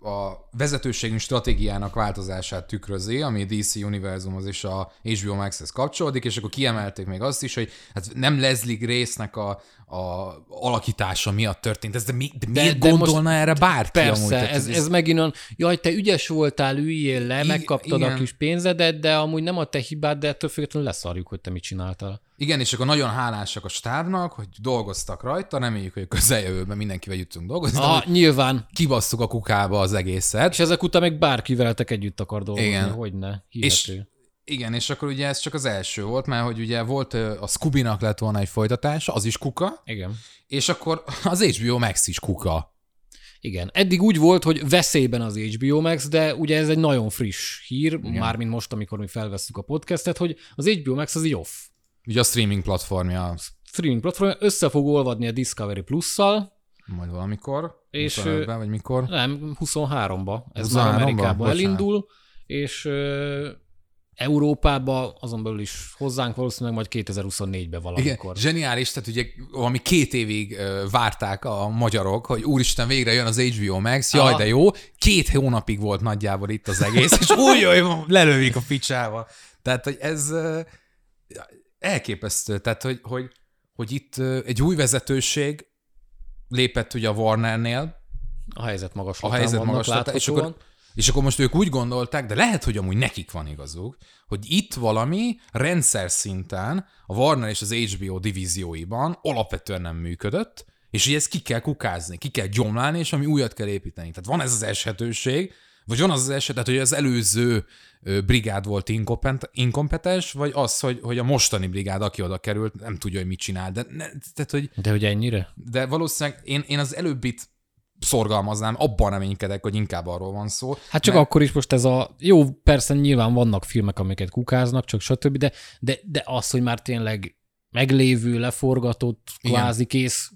[SPEAKER 2] a vezetőségünk stratégiának változását tükrözi, ami a DC univerzumhoz és a HBO Max-hez kapcsolódik, és akkor kiemelték még azt is, hogy hát nem Leslie Grace-nek a, a alakítása miatt történt ez, de, mi, de miért
[SPEAKER 1] de most-
[SPEAKER 2] gondolna erre bárki?
[SPEAKER 1] Persze,
[SPEAKER 2] amúgy? Tehát
[SPEAKER 1] ez, ez megint olyan, jaj, te ügyes voltál, üljél le, megkaptad
[SPEAKER 2] igen.
[SPEAKER 1] a kis pénzedet, de amúgy nem a te hibád, de ettől függetlenül leszarjuk, hogy te mit csináltál.
[SPEAKER 2] Igen, és akkor nagyon hálásak a stábnak, hogy dolgoztak rajta, reméljük, hogy közeljövőben mindenkivel tudunk dolgozni.
[SPEAKER 1] Ah, nyilván.
[SPEAKER 2] Kibasszuk a kukába az egészet.
[SPEAKER 1] És ezek után meg bárki veletek együtt akar dolgozni,
[SPEAKER 2] Igen.
[SPEAKER 1] hogy ne.
[SPEAKER 2] És-
[SPEAKER 1] Hihető.
[SPEAKER 2] Igen, és akkor ugye ez csak az első volt, mert hogy ugye volt a Scooby-nak lett volna egy folytatása, az is kuka,
[SPEAKER 1] Igen.
[SPEAKER 2] és akkor (laughs) az HBO Max is kuka.
[SPEAKER 1] Igen. Eddig úgy volt, hogy veszélyben az HBO Max, de ugye ez egy nagyon friss hír, Igen. mármint most, amikor mi felvesszük a podcastet, hogy az HBO Max az így off.
[SPEAKER 2] Ugye a streaming platformja
[SPEAKER 1] Streaming platform össze fog olvadni a Discovery Plus-szal,
[SPEAKER 2] majd valamikor,
[SPEAKER 1] És,
[SPEAKER 2] 25-ben, vagy mikor.
[SPEAKER 1] nem, 23-ba. Ez
[SPEAKER 2] 23-ba?
[SPEAKER 1] már Amerikában
[SPEAKER 2] Bocsánat.
[SPEAKER 1] elindul, és Európába, azon belül is hozzánk valószínűleg majd 2024-ben
[SPEAKER 2] Igen,
[SPEAKER 1] valamikor.
[SPEAKER 2] zseniális, tehát ugye valami két évig várták a magyarok, hogy úristen, végre jön az HBO Max, jaj,
[SPEAKER 1] Aha.
[SPEAKER 2] de jó. Két hónapig volt nagyjából itt az egész, és úgy, hogy lelövik a picsába. Tehát, hogy ez elképesztő. Tehát, hogy, hogy, hogy itt egy új vezetőség lépett ugye a Warnernél,
[SPEAKER 1] A helyzet
[SPEAKER 2] a
[SPEAKER 1] magaslatán
[SPEAKER 2] helyzet magaslatán, és akkor, és akkor most ők úgy gondolták, de lehet, hogy amúgy nekik van igazuk, hogy itt valami rendszer szinten a Warner és az HBO divízióiban alapvetően nem működött, és hogy ezt ki kell kukázni, ki kell gyomlálni, és ami újat kell építeni. Tehát van ez az eshetőség, vagy van az az eset, tehát, hogy az előző brigád volt inkompet- inkompetens, vagy az, hogy, hogy a mostani brigád, aki oda került, nem tudja, hogy mit csinál. De, ne, tehát, hogy
[SPEAKER 1] De hogy ennyire?
[SPEAKER 2] de valószínűleg én, én az előbbit szorgalmaznám, abban reménykedek, hogy inkább arról van szó.
[SPEAKER 1] Hát csak
[SPEAKER 2] mert-
[SPEAKER 1] akkor is most ez a... Jó, persze nyilván vannak filmek, amiket kukáznak, csak stb., de, de, de az, hogy már tényleg meglévő, leforgatott, kvázi kész,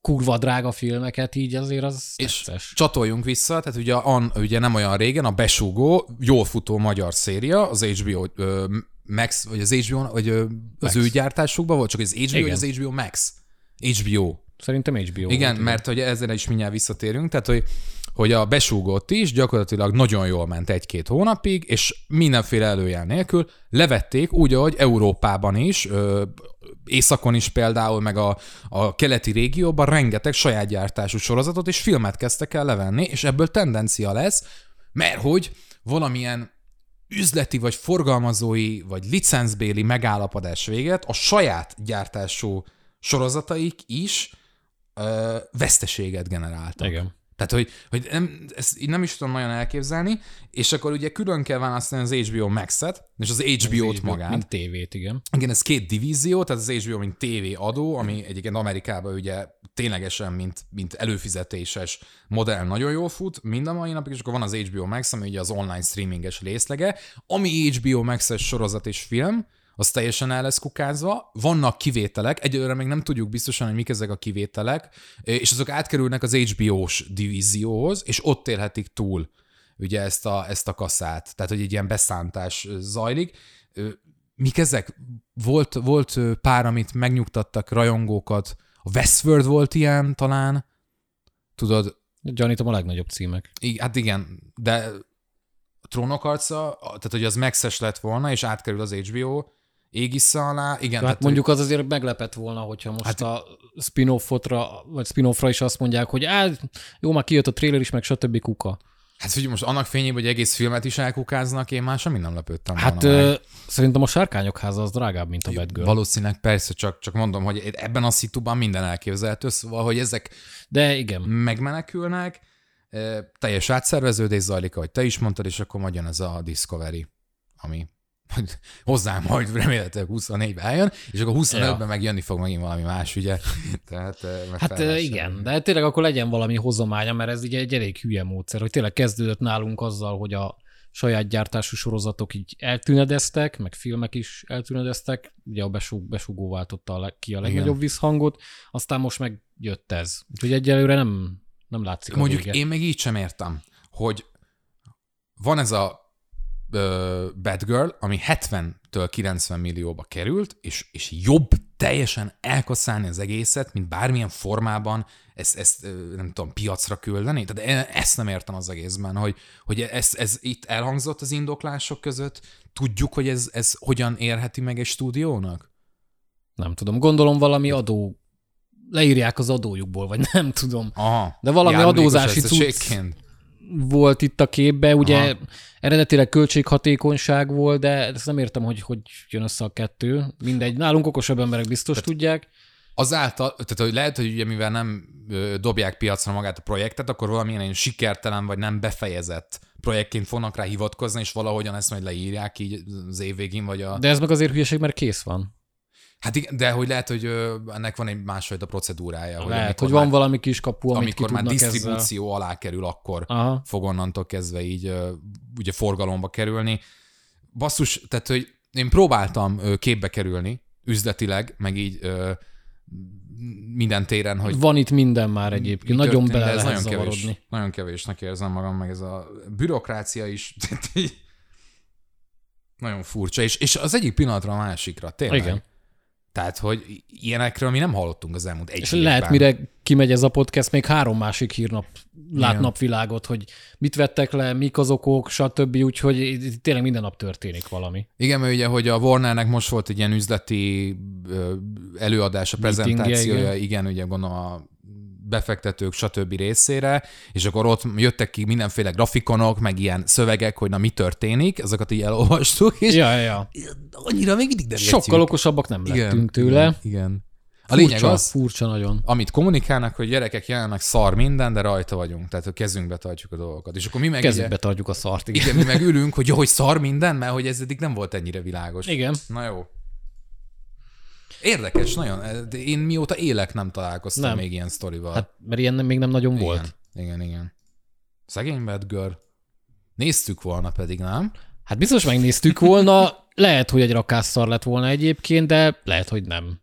[SPEAKER 1] kurva drága filmeket, így azért az
[SPEAKER 2] És
[SPEAKER 1] necces.
[SPEAKER 2] csatoljunk vissza, tehát ugye, an, ugye nem olyan régen a Besúgó, jól futó magyar széria, az HBO ö, Max, vagy az HBO, vagy ö, az
[SPEAKER 1] Max.
[SPEAKER 2] ő gyártásukban volt, csak az HBO,
[SPEAKER 1] Igen.
[SPEAKER 2] vagy az HBO Max? HBO.
[SPEAKER 1] Szerintem HBO.
[SPEAKER 2] Igen,
[SPEAKER 1] volt,
[SPEAKER 2] mert hogy ezzel is mindjárt visszatérünk, tehát hogy, hogy a besúgott is gyakorlatilag nagyon jól ment egy-két hónapig, és mindenféle előjel nélkül levették úgy, ahogy Európában is, ö, északon is például, meg a, a keleti régióban rengeteg saját gyártású sorozatot és filmet kezdtek el levenni, és ebből tendencia lesz, mert hogy valamilyen üzleti vagy forgalmazói vagy licencbéli megállapodás véget a saját gyártású sorozataik is ö, veszteséget generáltak.
[SPEAKER 1] Igen.
[SPEAKER 2] Tehát, hogy, hogy nem, ezt így nem is tudom nagyon elképzelni, és akkor ugye külön kell választani az HBO Max-et, és az HBO-t
[SPEAKER 1] HBO,
[SPEAKER 2] magát.
[SPEAKER 1] Mint tévét, igen.
[SPEAKER 2] Igen, ez két divízió, tehát az HBO, mint TV adó, ami egyébként Amerikában ugye ténylegesen, mint, mint előfizetéses modell nagyon jól fut, mind a mai napig, és akkor van az HBO Max, ami ugye az online streaminges részlege, ami HBO Max-es sorozat és film, az teljesen el lesz kukázva. Vannak kivételek, egyelőre még nem tudjuk biztosan, hogy mik ezek a kivételek, és azok átkerülnek az HBO-s divízióhoz, és ott élhetik túl ugye ezt a, ezt a kaszát. Tehát, hogy egy ilyen beszántás zajlik. Mik ezek? Volt, volt pár, amit megnyugtattak rajongókat. A Westworld volt ilyen talán. Tudod,
[SPEAKER 1] Gyanítom a legnagyobb címek.
[SPEAKER 2] I- hát igen, de a trónok arca, tehát hogy az Maxes lett volna, és átkerül az HBO égisze alá. Igen,
[SPEAKER 1] Hát
[SPEAKER 2] tehát,
[SPEAKER 1] mondjuk az azért meglepett volna, hogyha most
[SPEAKER 2] Hát-
[SPEAKER 1] a spin-offra, vagy spin-offra is azt mondják, hogy á, jó, már kijött a trailer is, meg stb. kuka.
[SPEAKER 2] Hát figyelj, most annak fényében, hogy egész filmet is elkukáznak, én már semmi nem lepődtem
[SPEAKER 1] Hát
[SPEAKER 2] volna meg.
[SPEAKER 1] ö, szerintem a Sárkányok háza az drágább, mint a Bad Girl.
[SPEAKER 2] Valószínűleg persze, csak, csak mondom, hogy ebben a szituban minden elképzelhető, szóval, hogy ezek
[SPEAKER 1] De igen.
[SPEAKER 2] megmenekülnek, teljes átszerveződés zajlik, ahogy te is mondtad, és akkor majd jön ez a Discovery, ami hogy hozzám majd remélhetőleg 24-ben eljön, és akkor 25-ben
[SPEAKER 1] Ja.
[SPEAKER 2] meg jönni fog megint valami más, ugye? Tehát, eh, meg
[SPEAKER 1] Hát
[SPEAKER 2] felvesse.
[SPEAKER 1] igen, de tényleg akkor legyen valami hozománya, mert ez így egy elég hülye módszer, hogy tényleg kezdődött nálunk azzal, hogy a saját gyártású sorozatok így eltűnedeztek, meg filmek is eltűnedeztek, ugye a besug, besugó váltotta a leg, ki a legnagyobb visszhangot, aztán most meg jött ez. Úgyhogy egyelőre nem, nem látszik a
[SPEAKER 2] Mondjuk
[SPEAKER 1] vége.
[SPEAKER 2] én még így sem értem, hogy van ez a Bad Girl, ami 70-től 90 millióba került, és, és jobb teljesen elkaszálni az egészet, mint bármilyen formában ezt, ezt nem tudom, piacra küldeni. Tehát ezt nem értem az egészben, hogy, hogy ez, ez itt elhangzott az indoklások között, tudjuk, hogy ez, ez hogyan érheti meg egy stúdiónak?
[SPEAKER 1] Nem tudom, gondolom valami adó, leírják az adójukból, vagy (laughs) nem tudom.
[SPEAKER 2] Aha.
[SPEAKER 1] De valami adózási cucc. Volt itt a képbe, ugye
[SPEAKER 2] Aha.
[SPEAKER 1] Eredetileg költséghatékonyság volt, de ezt nem értem, hogy hogy jön össze a kettő. Mindegy, nálunk okosabb emberek biztos tehát, tudják.
[SPEAKER 2] Azáltal, tehát hogy lehet, hogy ugye mivel nem dobják piacra magát a projektet, akkor valamilyen ilyen sikertelen vagy nem befejezett projektként fognak rá hivatkozni, és valahogyan ezt majd leírják így az év végén, vagy a...
[SPEAKER 1] De ez meg azért hülyeség, mert kész van.
[SPEAKER 2] Hát igen, de hogy lehet, hogy ennek van egy másfajta procedúrája.
[SPEAKER 1] Lehet,
[SPEAKER 2] amikor
[SPEAKER 1] hogy van
[SPEAKER 2] már,
[SPEAKER 1] valami kis kapu, amit
[SPEAKER 2] amikor már
[SPEAKER 1] tudnak ezzel.
[SPEAKER 2] disztribúció alá kerül, akkor
[SPEAKER 1] Aha.
[SPEAKER 2] fog onnantól kezdve így ugye forgalomba kerülni. Basszus, tehát, hogy én próbáltam képbe kerülni, üzletileg, meg így minden téren, hogy
[SPEAKER 1] Van itt minden már egyébként,
[SPEAKER 2] mi
[SPEAKER 1] nagyon bele
[SPEAKER 2] ez nagyon
[SPEAKER 1] zavarodni.
[SPEAKER 2] kevés, nagyon kevésnek érzem magam, meg ez a bürokrácia is (laughs) nagyon furcsa, és, és az egyik pillanatra a másikra, tényleg.
[SPEAKER 1] Igen.
[SPEAKER 2] Tehát, hogy ilyenekről mi nem hallottunk az elmúlt egy
[SPEAKER 1] És
[SPEAKER 2] évben.
[SPEAKER 1] lehet, mire kimegy ez a podcast, még három másik hírnap lát
[SPEAKER 2] Igen.
[SPEAKER 1] napvilágot, hogy mit vettek le, mik az okok, stb. Úgyhogy tényleg minden nap történik valami.
[SPEAKER 2] Igen, mert ugye, hogy a Warnernek most volt egy ilyen üzleti előadása,
[SPEAKER 1] Meetingje,
[SPEAKER 2] prezentációja,
[SPEAKER 1] igen.
[SPEAKER 2] igen, ugye gondolom a befektetők, stb. részére, és akkor ott jöttek ki mindenféle grafikonok, meg ilyen szövegek, hogy na mi történik, ezeket így elolvastuk, és
[SPEAKER 1] Ja, ja,
[SPEAKER 2] annyira még mindig nem
[SPEAKER 1] Sokkal okosabbak nem lettünk tőle.
[SPEAKER 2] Igen, igen. A lényeg
[SPEAKER 1] furcsa,
[SPEAKER 2] az,
[SPEAKER 1] furcsa nagyon.
[SPEAKER 2] amit kommunikálnak, hogy gyerekek jelenleg szar minden, de rajta vagyunk, tehát a kezünkbe tartjuk a dolgokat. És akkor mi meg,
[SPEAKER 1] Kezükbe
[SPEAKER 2] ugye,
[SPEAKER 1] tartjuk a szart, igen.
[SPEAKER 2] igen, mi meg ülünk, hogy jó, hogy szar minden, mert hogy ez eddig nem volt ennyire világos.
[SPEAKER 1] Igen.
[SPEAKER 2] Na jó. Érdekes, nagyon. De én mióta élek nem találkoztam nem. Még ilyen sztorival.
[SPEAKER 1] Hát, mert ilyen még nem nagyon
[SPEAKER 2] igen,
[SPEAKER 1] volt.
[SPEAKER 2] Igen, igen. Szegény Girl. Néztük volna pedig, nem?
[SPEAKER 1] Hát biztos megnéztük volna, lehet, hogy egy rakásszar lett volna egyébként, de lehet, hogy nem.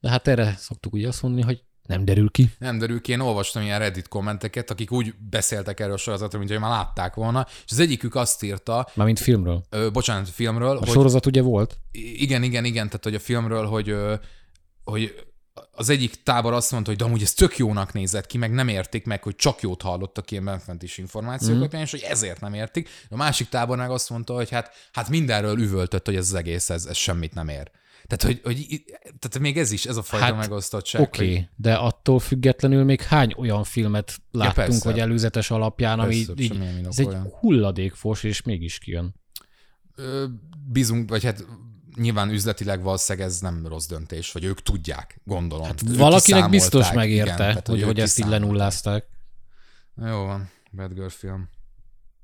[SPEAKER 1] De hát erre szoktuk ugye azt mondani, hogy nem derül ki.
[SPEAKER 2] Nem derül ki, én olvastam ilyen Reddit kommenteket, akik úgy beszéltek erről a sorozatról, mint hogy már látták volna, és az egyikük azt írta,
[SPEAKER 1] Mármint filmről.
[SPEAKER 2] ö, bocsánat, filmről,
[SPEAKER 1] A
[SPEAKER 2] hogy
[SPEAKER 1] sorozat ugye volt?
[SPEAKER 2] igen, igen, igen, tehát hogy a filmről, hogy, hogy az egyik tábor azt mondta, hogy de amúgy ez tök jónak nézett ki, meg nem értik meg, hogy csak jót hallottak ilyen benfentis információk
[SPEAKER 1] Mhm.
[SPEAKER 2] alapján, és hogy ezért nem értik. A másik tábor meg azt mondta, hogy hát, hát mindenről üvöltött, hogy ez az egész, ez, ez semmit nem ér. Tehát, hogy, hogy tehát még ez is, ez a fajta hát, megosztottság.
[SPEAKER 1] Oké, okay,
[SPEAKER 2] hogy-
[SPEAKER 1] de attól függetlenül még hány olyan filmet láttunk,
[SPEAKER 2] persze.
[SPEAKER 1] vagy előzetes alapján, ami
[SPEAKER 2] Persze,
[SPEAKER 1] így, ez egy hulladékfos, és mégis kijön.
[SPEAKER 2] Ö, bízunk, vagy hát nyilván üzletileg valószínűleg ez nem rossz döntés, vagy ők tudják, gondolom. Hát
[SPEAKER 1] Valakinek biztos megérte, igen, hogy, hogy ezt így lenullázták.
[SPEAKER 2] Jó van, Bad Girl film.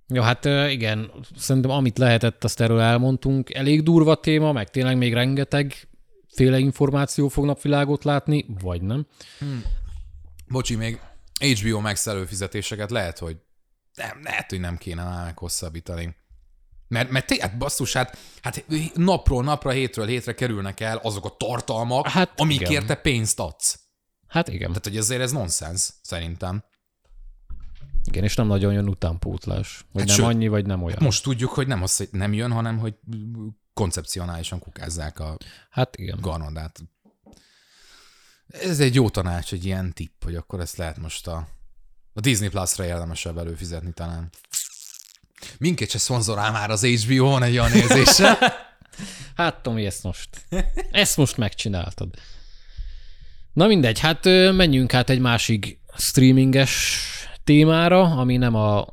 [SPEAKER 1] Ja, hát igen, szerintem amit lehetett, azt erről elmondtunk. Elég durva téma, meg tényleg még rengeteg féle információ fog napvilágot látni, vagy nem.
[SPEAKER 2] Bocsi, még HBO Max előfizetéseket lehet, hogy nem, lehet, hogy nem kéne már meghosszabbítani. Mert, mert tényleg basszus, hát, hát napról napra, hétről hétre kerülnek el azok a tartalmak, hát,
[SPEAKER 1] Hát
[SPEAKER 2] amikért
[SPEAKER 1] igen.
[SPEAKER 2] te pénzt adsz.
[SPEAKER 1] Hát igen.
[SPEAKER 2] Tehát, hogy ezért ez nonsens, szerintem.
[SPEAKER 1] Igen, és nem nagyon jön utánpótlás. Vagy
[SPEAKER 2] Hát
[SPEAKER 1] nem
[SPEAKER 2] sőt,
[SPEAKER 1] annyi, vagy nem olyan.
[SPEAKER 2] Most tudjuk, hogy nem az, hogy nem jön, hanem hogy koncepcionálisan kukázzák a
[SPEAKER 1] Hát igen.
[SPEAKER 2] garnodát. Ez egy jó tanács, egy ilyen tipp, hogy akkor ezt lehet most a, a Disney Plus-ra érdemesebb előfizetni talán. Minket se szponzorál már az HBO, van egy olyan érzése. (laughs)
[SPEAKER 1] Hát Tomi, ezt most, (laughs) ezt most megcsináltad. Na mindegy, hát menjünk át egy másik streaminges témára, ami nem a,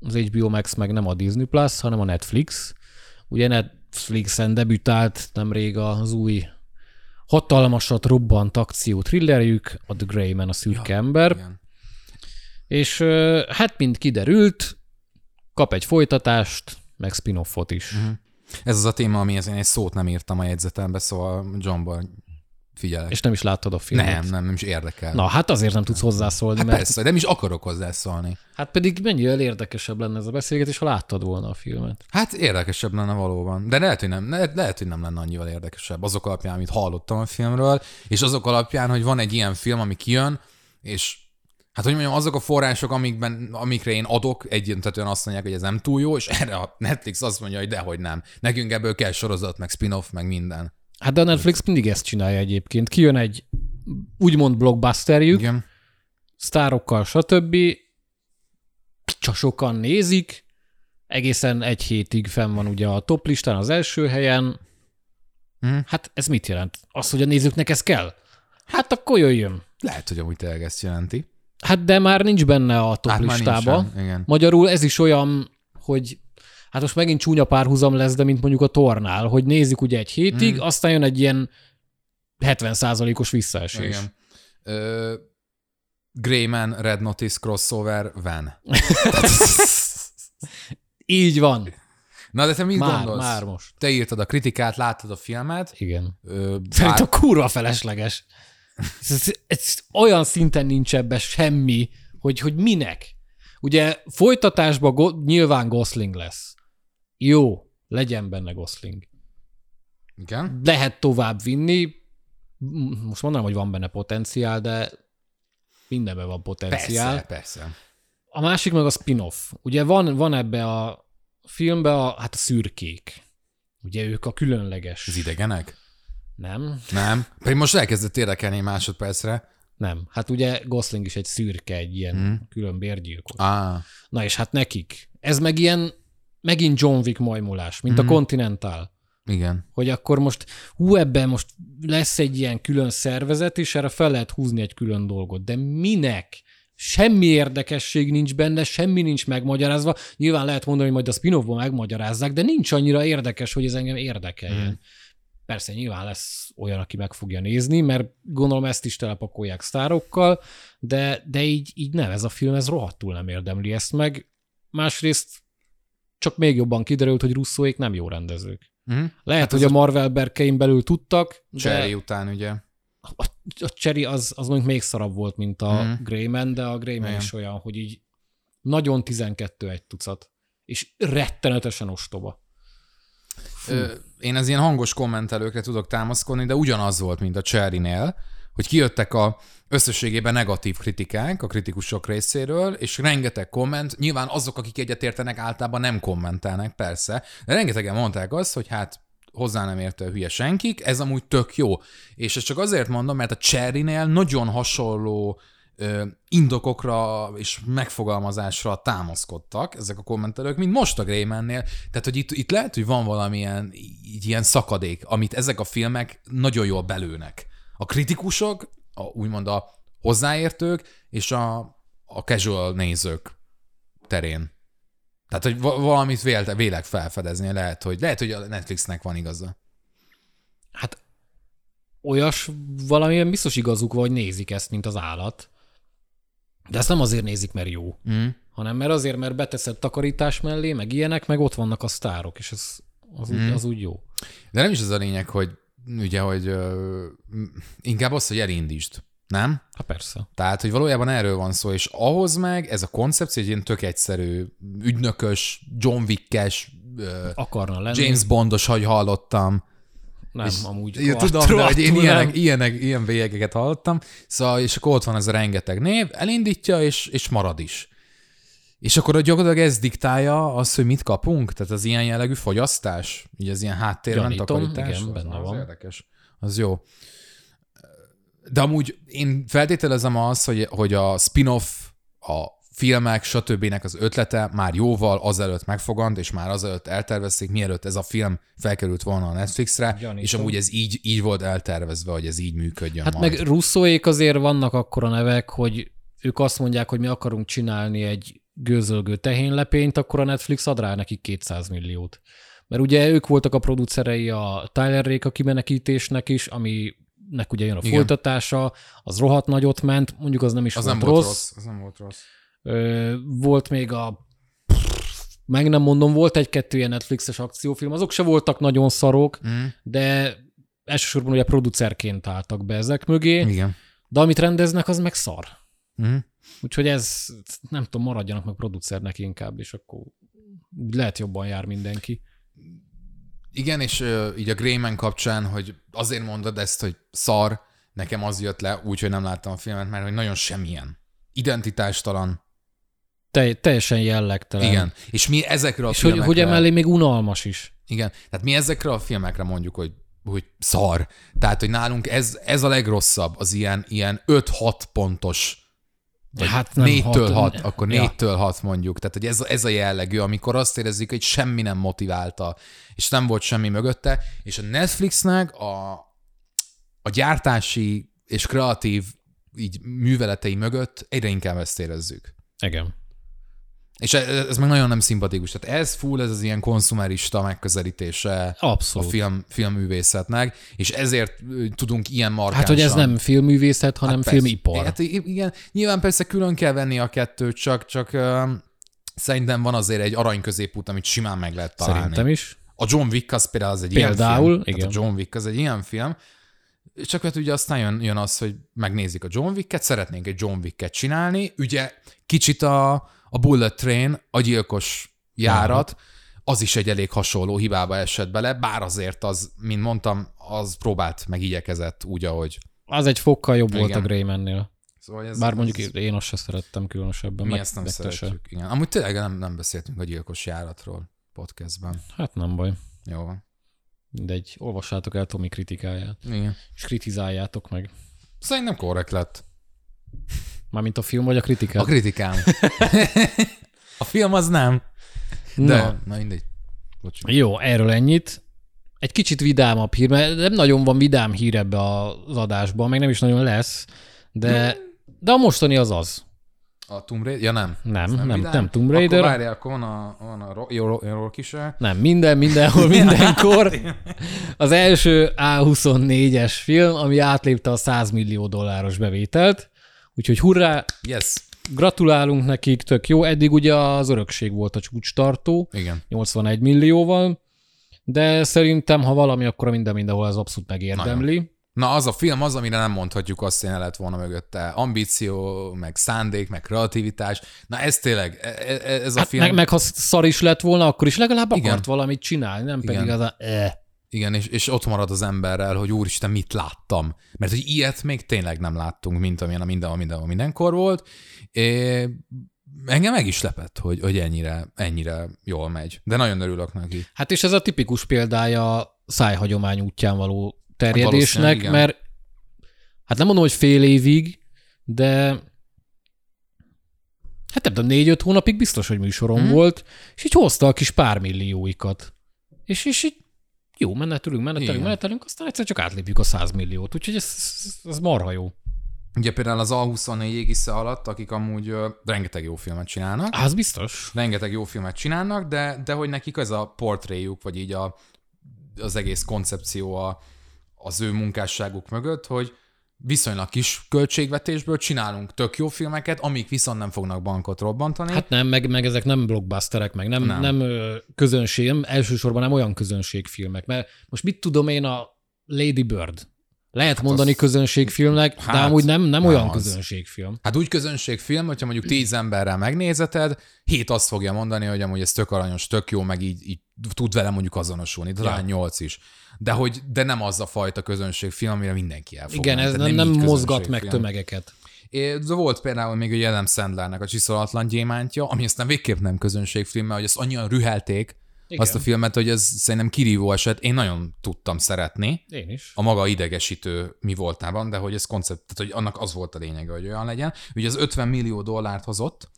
[SPEAKER 1] az HBO Max, meg nem a Disney Plus, hanem a Netflix. Ugye Netflixen debütált nemrég az új hatalmasat robbant akció thrillerjük, a The Grey Man, a szürke ja, ember.
[SPEAKER 2] Igen.
[SPEAKER 1] És hát, mint kiderült, kap egy folytatást, meg spin-offot is.
[SPEAKER 2] Mhm. Ez az a téma, amihez én egy szót nem írtam a jegyzetembe, szóval Johnban figyelek.
[SPEAKER 1] És nem is láttad a filmet.
[SPEAKER 2] nem, nem, nem is érdekel.
[SPEAKER 1] Na, hát azért nem tudsz hozzászólni,
[SPEAKER 2] hát
[SPEAKER 1] mert
[SPEAKER 2] persze, nem is akarok hozzászólni.
[SPEAKER 1] hát pedig mennyivel érdekesebb lenne ez a beszélgetés, ha láttad volna a filmet.
[SPEAKER 2] Hát érdekesebb lenne valóban. De lehet, hogy nem, lehet, lehet, hogy nem lenne annyival érdekesebb azok alapján, amit hallottam a filmről, és azok alapján, hogy van egy ilyen film, ami kijön, és hát hogy mondjam, azok a források, amikben, amikre én adok, egyöntetően azt mondják, hogy ez nem túl jó, és erre a Netflix azt mondja, hogy dehogy nem. Nekünk ebből kell sorozat, meg spin-off, meg minden.
[SPEAKER 1] Hát de a Netflix mindig ezt csinálja egyébként. Kijön egy úgymond blockbusterjük,
[SPEAKER 2] Igen.
[SPEAKER 1] sztárokkal, stb. Sokan nézik, egészen egy hétig fenn van ugye a top listán az első helyen.
[SPEAKER 2] Mhm.
[SPEAKER 1] Hát ez mit jelent? Az, hogy a nézőknek ez kell? Hát akkor jöjjön.
[SPEAKER 2] Lehet, hogy amúgy tényleg ezt jelenti.
[SPEAKER 1] Hát de már nincs benne a top
[SPEAKER 2] Hát
[SPEAKER 1] listába.
[SPEAKER 2] igen.
[SPEAKER 1] Magyarul ez is olyan, hogy hát most megint csúnya párhuzam lesz, de mint mondjuk a tornál, hogy nézzük ugye egy hétig, mm. aztán jön egy ilyen 70%-os visszaesés.
[SPEAKER 2] Igen. Ö, Greyman, Red Notice, crossover, van. (laughs)
[SPEAKER 1] Így van.
[SPEAKER 2] Na de te mit
[SPEAKER 1] Már,
[SPEAKER 2] gondolsz?
[SPEAKER 1] már most.
[SPEAKER 2] Te írtad a kritikát, láttad a filmet.
[SPEAKER 1] Igen.
[SPEAKER 2] Ö,
[SPEAKER 1] Szerintem kurva felesleges. Ez, ez olyan szinten nincs ebbe semmi, hogy, hogy minek. Ugye folytatásban go- nyilván Gosling lesz. Jó, legyen benne Gosling.
[SPEAKER 2] igen?
[SPEAKER 1] Lehet tovább vinni. Most mondanám, hogy van benne potenciál, de mindenben van potenciál.
[SPEAKER 2] Persze, persze.
[SPEAKER 1] A másik meg a spin-off. Ugye van, van ebbe a filmbe a, hát a szürkék. Ugye ők a különleges.
[SPEAKER 2] Az idegenek?
[SPEAKER 1] Nem?
[SPEAKER 2] Nem. Pedig most elkezdett érdekelni másodpercre.
[SPEAKER 1] Nem. Hát ugye Gosling is egy szürke, egy ilyen hmm. külön bérgyilkos.
[SPEAKER 2] Á,
[SPEAKER 1] Na és hát nekik. Ez meg ilyen, megint John Wick majmulás, mint
[SPEAKER 2] Mhm.
[SPEAKER 1] a Continental.
[SPEAKER 2] igen.
[SPEAKER 1] Hogy akkor most, hú, ebben most lesz egy ilyen külön szervezet, és erre fel lehet húzni egy külön dolgot. De minek? Semmi érdekesség nincs benne, semmi nincs megmagyarázva. Nyilván lehet mondani, hogy majd a spin-offban megmagyarázzák, de nincs annyira érdekes, hogy ez engem érdekeljen.
[SPEAKER 2] Mhm.
[SPEAKER 1] Persze nyilván lesz olyan, aki meg fogja nézni, mert gondolom ezt is telepakolják sztárokkal, de, de így, így nem, ez a film, ez rohadtul nem érdemli ezt meg. Másrészt csak még jobban kiderült, hogy russzóék nem jó rendezők.
[SPEAKER 2] Mhm.
[SPEAKER 1] Lehet,
[SPEAKER 2] Hát
[SPEAKER 1] hogy a Marvel berkein belül tudtak, de
[SPEAKER 2] Cherry után ugye.
[SPEAKER 1] a, a Cherry az, az mondjuk még szarabb volt, mint a mm. Greyman, de a Greyman
[SPEAKER 2] Igen.
[SPEAKER 1] is olyan, hogy így nagyon 12 egy tucat. És rettenetesen ostoba.
[SPEAKER 2] Ö, én az ilyen hangos kommentelőkre tudok támaszkodni, de ugyanaz volt, mint a Cherry-nél, hogy kijöttek a összességében negatív kritikák a kritikusok részéről, és rengeteg komment, nyilván azok, akik egyetértenek, általában nem kommentelnek, persze, de rengetegen mondták azt, hogy hát hozzá nem érte a hülye senkik, ez amúgy tök jó. És ezt csak azért mondom, mert a Cherry-nél nagyon hasonló ö, indokokra és megfogalmazásra támaszkodtak ezek a kommentelők, mint most a Greymannél. Tehát, hogy itt, itt lehet, hogy van valamilyen így ilyen szakadék, amit ezek a filmek nagyon jól belőnek. A kritikusok, a, úgymond a hozzáértők és a, a casual nézők terén. Tehát, hogy va- valamit vélte, vélek felfedezni, lehet, hogy, lehet, hogy a Netflixnek van igaza.
[SPEAKER 1] Hát olyas valamilyen biztos igazuk van, hogy nézik ezt, mint az állat. De ezt nem azért nézik, mert jó,
[SPEAKER 2] Mm.
[SPEAKER 1] hanem mert azért, mert beteszed takarítás mellé, meg ilyenek, meg ott vannak a sztárok, és ez, az, úgy, az úgy jó.
[SPEAKER 2] De nem is az a lényeg, hogy ugye, hogy ö, inkább az, hogy elindítsd, nem?
[SPEAKER 1] Hát persze.
[SPEAKER 2] Tehát, hogy valójában erről van szó, és ahhoz meg ez a koncepció egy ilyen tök egyszerű, ügynökös, John Wick-es,
[SPEAKER 1] Akarna lenni.
[SPEAKER 2] James Bondos, hogy hallottam.
[SPEAKER 1] Nem,
[SPEAKER 2] és,
[SPEAKER 1] amúgy.
[SPEAKER 2] Ja, tudom, de hogy én ilyenek, ilyenek, ilyen bélyegeket hallottam. Szóval, és akkor ott van ez a rengeteg név, elindítja, és, és marad is. És akkor a gyakorlatilag ez diktálja azt, hogy mit kapunk? Tehát az ilyen jellegű fogyasztás? Így az ilyen háttérben takarítás?
[SPEAKER 1] igen, benne
[SPEAKER 2] az
[SPEAKER 1] van.
[SPEAKER 2] érdekes. Az jó. De amúgy én feltételezem azt, hogy, hogy a spin-off, a filmek, stb. az ötlete már jóval azelőtt megfogant, és már azelőtt eltervezték, mielőtt ez a film felkerült volna a Netflixre,
[SPEAKER 1] Gyanítom.
[SPEAKER 2] és amúgy ez így, így volt eltervezve, hogy ez így működjön
[SPEAKER 1] Hát
[SPEAKER 2] majd.
[SPEAKER 1] meg russzóék azért vannak akkora nevek, hogy ők azt mondják, hogy mi akarunk csinálni egy gőzölgő tehénylepényt, akkor a Netflix ad rá nekik 200 milliót. Mert ugye ők voltak a producerei a Tyler Rake kimenekítésnek is, aminek ugye jön a
[SPEAKER 2] Igen.
[SPEAKER 1] folytatása, az rohadt nagyot ment, mondjuk az nem is
[SPEAKER 2] az
[SPEAKER 1] volt,
[SPEAKER 2] nem
[SPEAKER 1] rossz.
[SPEAKER 2] volt rossz. Az nem volt rossz.
[SPEAKER 1] Ö, volt még a meg nem mondom, volt egy-kettő ilyen Netflixes akciófilm, azok se voltak nagyon szarok,
[SPEAKER 2] Mm.
[SPEAKER 1] de elsősorban ugye producerként álltak be ezek mögé,
[SPEAKER 2] Igen.
[SPEAKER 1] de amit rendeznek, az meg szar.
[SPEAKER 2] Mm.
[SPEAKER 1] Úgyhogy ez, nem tudom, maradjanak meg producernek inkább, és akkor úgy lehet jobban jár mindenki.
[SPEAKER 2] Igen, és uh, így a Greyman kapcsán, hogy azért mondod ezt, hogy szar, nekem az jött le, úgyhogy nem láttam a filmet, mert hogy nagyon semmilyen. Identitástalan.
[SPEAKER 1] Te, teljesen jellegtelen.
[SPEAKER 2] Igen. És mi ezekről a
[SPEAKER 1] És hogy,
[SPEAKER 2] filmekre...
[SPEAKER 1] hogy emellé még unalmas is.
[SPEAKER 2] Igen. Tehát mi ezekre a filmekre mondjuk, hogy, hogy szar. Tehát, hogy nálunk ez, ez a legrosszabb, az ilyen, ilyen 5-6 pontos vagy
[SPEAKER 1] Hát nem
[SPEAKER 2] 4-től
[SPEAKER 1] hat-
[SPEAKER 2] 6, akkor
[SPEAKER 1] Ja.
[SPEAKER 2] 4-től 6 mondjuk. Tehát, hogy ez, ez a jellegű, amikor azt érezzük, hogy semmi nem motiválta, és nem volt semmi mögötte, és a Netflixnek a, a gyártási és kreatív így műveletei mögött egyre inkább ezt érezzük.
[SPEAKER 1] Igen.
[SPEAKER 2] És e- ez meg nagyon nem szimpatikus. Tehát ez full, ez az ilyen konzumerista megközelítése
[SPEAKER 1] Abszolút.
[SPEAKER 2] a film, filmművészetnek, és ezért tudunk ilyen markánsan...
[SPEAKER 1] Hát, hogy ez nem filmművészet, hanem
[SPEAKER 2] persze.
[SPEAKER 1] filmipar.
[SPEAKER 2] Hát i- igen, nyilván persze külön kell venni a kettőt, csak, csak uh, szerintem van azért egy arany középút, amit simán meg lehet találni.
[SPEAKER 1] Szerintem is.
[SPEAKER 2] A John Wick az például az egy
[SPEAKER 1] Például,
[SPEAKER 2] ilyen film.
[SPEAKER 1] igen.
[SPEAKER 2] Tehát a John Wick az egy ilyen film, csak hát ugye aztán jön, jön az, hogy megnézik a John Wick-et, szeretnénk egy John Wick-et csinálni, ugye kicsit a, a Bullet Train, a gyilkos járat, az is egy elég hasonló hibába esett bele, bár azért az, mint mondtam, az próbált, meg igyekezett úgy, ahogy.
[SPEAKER 1] Az egy fokkal jobb volt
[SPEAKER 2] Igen.
[SPEAKER 1] a Greymannél.
[SPEAKER 2] Szóval ez,
[SPEAKER 1] Bár mondjuk
[SPEAKER 2] ez,
[SPEAKER 1] én azt se szerettem különösebben.
[SPEAKER 2] mi
[SPEAKER 1] meg-
[SPEAKER 2] ezt nem
[SPEAKER 1] se.
[SPEAKER 2] szeretjük. Igen. Amúgy tényleg nem, nem beszéltünk a gyilkos járatról podcastben.
[SPEAKER 1] Hát nem baj.
[SPEAKER 2] Jó van.
[SPEAKER 1] Mindegy, olvassátok el Tomi kritikáját,
[SPEAKER 2] Igen.
[SPEAKER 1] és kritizáljátok meg.
[SPEAKER 2] Szerintem korrekt lett.
[SPEAKER 1] Mármint a film vagy a kritikát?
[SPEAKER 2] A kritikám. (laughs) a film az nem. De,
[SPEAKER 1] Na,
[SPEAKER 2] na, mindegy. Bocsi.
[SPEAKER 1] jó, erről ennyit. Egy kicsit vidámabb hír, mert nem nagyon van vidám hír ebbe az adásban, meg nem is nagyon lesz, de, de a mostani az az.
[SPEAKER 2] A Tomb Raider? Ja nem.
[SPEAKER 1] Nem,
[SPEAKER 2] Ez
[SPEAKER 1] nem,
[SPEAKER 2] vidám?
[SPEAKER 1] nem Tomb Raider.
[SPEAKER 2] Akkor várjál, akkor van a, van a Ro- jó, jó, jó kise.
[SPEAKER 1] Nem, minden, mindenhol, (laughs) mindenkor. Az első A24-es film, ami átlépte a 100 millió dolláros bevételt. Úgyhogy hurrá,
[SPEAKER 2] Yes.
[SPEAKER 1] gratulálunk nekik, tök jó. Eddig ugye az örökség volt a csúcstartó,
[SPEAKER 2] Igen.
[SPEAKER 1] 81 millióval, de szerintem, ha valami, akkor minden mindenhol az abszolút megérdemli.
[SPEAKER 2] Na, az a film az, amire nem mondhatjuk azt, hogy ne lett volna mögötte ambíció, meg szándék, meg kreativitás. Na ez tényleg, e- e- ez a
[SPEAKER 1] Hát
[SPEAKER 2] film...
[SPEAKER 1] meg, meg ha szar is lett volna, akkor is legalább
[SPEAKER 2] Igen.
[SPEAKER 1] akart valamit csinálni, nem pedig
[SPEAKER 2] Igen.
[SPEAKER 1] az a... Eh.
[SPEAKER 2] Igen, és, és ott marad az emberrel, hogy úristen, mit láttam. Mert hogy ilyet még tényleg nem láttunk, mint amilyen a mindenhol, mindenhol, mindenkor volt. É, engem meg is lepett, hogy, hogy ennyire, ennyire jól megy. De nagyon örülök neki.
[SPEAKER 1] Hát és ez a tipikus példája a szájhagyomány útján való terjedésnek,
[SPEAKER 2] igen.
[SPEAKER 1] mert hát nem mondom, hogy fél évig, de hát nem tudom, négy-öt hónapig biztos, hogy műsorom hmm. volt, és így hozta a kis pár millióikat. És, és így jó, menetelünk, menetelünk,
[SPEAKER 2] Igen.
[SPEAKER 1] menetelünk, aztán egyszer csak átlépjük a 100 milliót, úgyhogy ez, ez, marha jó.
[SPEAKER 2] Ugye például az A24 égisze alatt, akik amúgy ö, rengeteg jó filmet csinálnak,
[SPEAKER 1] Az biztos.
[SPEAKER 2] rengeteg jó filmet csinálnak, de, de hogy nekik ez a portréjuk, vagy így a, az egész koncepció a, az ő munkásságuk mögött, hogy viszonylag kis költségvetésből csinálunk tök jó filmeket, amik viszont nem fognak bankot robbantani.
[SPEAKER 1] Hát nem, meg, meg ezek nem blockbusterek, meg nem,
[SPEAKER 2] Nem.
[SPEAKER 1] nem. közönség, nem, elsősorban nem olyan közönségfilmek, mert most mit tudom én a Lady Bird? Lehet hát mondani
[SPEAKER 2] az-
[SPEAKER 1] közönségfilmnek, hát, de amúgy nem, nem
[SPEAKER 2] nem
[SPEAKER 1] olyan
[SPEAKER 2] az.
[SPEAKER 1] közönségfilm.
[SPEAKER 2] Hát úgy közönségfilm, hogyha mondjuk tíz emberrel megnézeted, hét azt fogja mondani, hogy amúgy ez tök aranyos, tök jó, meg így, így tud vele mondjuk azonosulni, talán
[SPEAKER 1] Ja.
[SPEAKER 2] nyolc is. De hogy de nem az a fajta közönségfilm, amire mindenki el fog
[SPEAKER 1] Igen,
[SPEAKER 2] menni.
[SPEAKER 1] ez
[SPEAKER 2] Tehát
[SPEAKER 1] nem, nem mozgat meg tömegeket.
[SPEAKER 2] É, De volt például még ugye Adam Sandlernek a Csiszolatlan gyémántja, ami aztán végképp nem közönségfilm, mert hogy ezt annyian rühelték,
[SPEAKER 1] Igen.
[SPEAKER 2] azt a filmet, hogy ez szerintem kirívó eset. Én nagyon tudtam szeretni
[SPEAKER 1] Én is.
[SPEAKER 2] a maga idegesítő mi voltában, de hogy ez koncept, tehát hogy annak az volt a lényege, hogy olyan legyen. Ugye az 50 millió dollárt hozott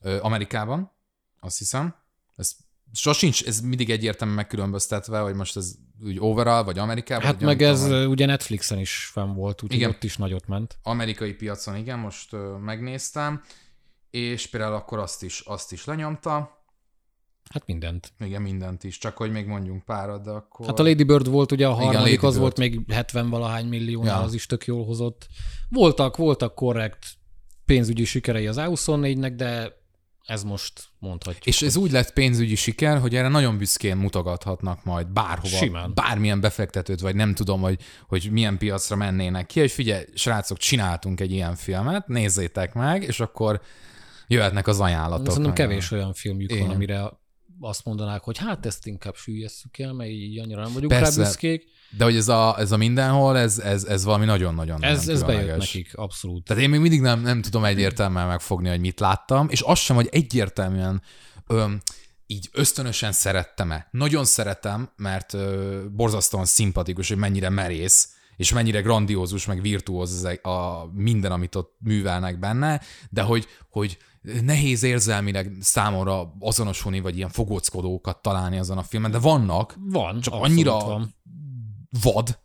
[SPEAKER 2] ö, Amerikában, azt hiszem. Ez sosincs, ez mindig egyértelműen megkülönböztetve, hogy most ez úgy overall, vagy Amerikában.
[SPEAKER 1] Hát
[SPEAKER 2] vagy
[SPEAKER 1] meg ez ö, ugye Netflixen is fenn volt, úgyhogy
[SPEAKER 2] Igen.
[SPEAKER 1] ott is nagyot ment.
[SPEAKER 2] amerikai piacon, igen, most ö, megnéztem, és például akkor azt is, azt is lenyomta,
[SPEAKER 1] Hát mindent.
[SPEAKER 2] igen, mindent is, csak hogy még mondjunk párat, de akkor...
[SPEAKER 1] Hát a Lady Bird volt ugye a
[SPEAKER 2] Igen,
[SPEAKER 1] harmadik,
[SPEAKER 2] Lady
[SPEAKER 1] az
[SPEAKER 2] Bird.
[SPEAKER 1] volt még 70 valahány milliónál,
[SPEAKER 2] Ja.
[SPEAKER 1] az is tök jól hozott. Voltak, voltak korrekt pénzügyi sikerei az A24-nek, de ez most mondhatjuk.
[SPEAKER 2] És ez úgy lett pénzügyi siker, hogy erre nagyon büszkén mutogathatnak majd bárhova,
[SPEAKER 1] Simán.
[SPEAKER 2] bármilyen befektetőt, vagy nem tudom, hogy, hogy milyen piacra mennének ki, hogy figyelj, srácok, csináltunk egy ilyen filmet, nézzétek meg, és akkor jöhetnek az ajánlatok.
[SPEAKER 1] Szerintem kevés olyan filmjük
[SPEAKER 2] Igen.
[SPEAKER 1] van, amire azt mondanák, hogy hát ezt inkább süllyesztük el, mert így annyira nem vagyunk
[SPEAKER 2] Persze.
[SPEAKER 1] rá büszkék.
[SPEAKER 2] De hogy ez a, ez a mindenhol, ez, ez, ez valami nagyon-nagyon
[SPEAKER 1] Ez, ez bejött nekik, abszolút.
[SPEAKER 2] Tehát én még mindig nem, nem tudom egyértelműen megfogni, hogy mit láttam, és az sem, hogy egyértelműen öm, így ösztönösen szerettem-e. Nagyon szeretem, mert ö, borzasztóan szimpatikus, hogy mennyire merész, és mennyire grandiózus, meg virtuóz az e- a minden, amit ott művelnek benne, de hogy, hogy nehéz érzelmileg számomra azonosulni, vagy ilyen fogóckodókat találni azon a filmen, de vannak,
[SPEAKER 1] Van,
[SPEAKER 2] csak annyira
[SPEAKER 1] van.
[SPEAKER 2] vad,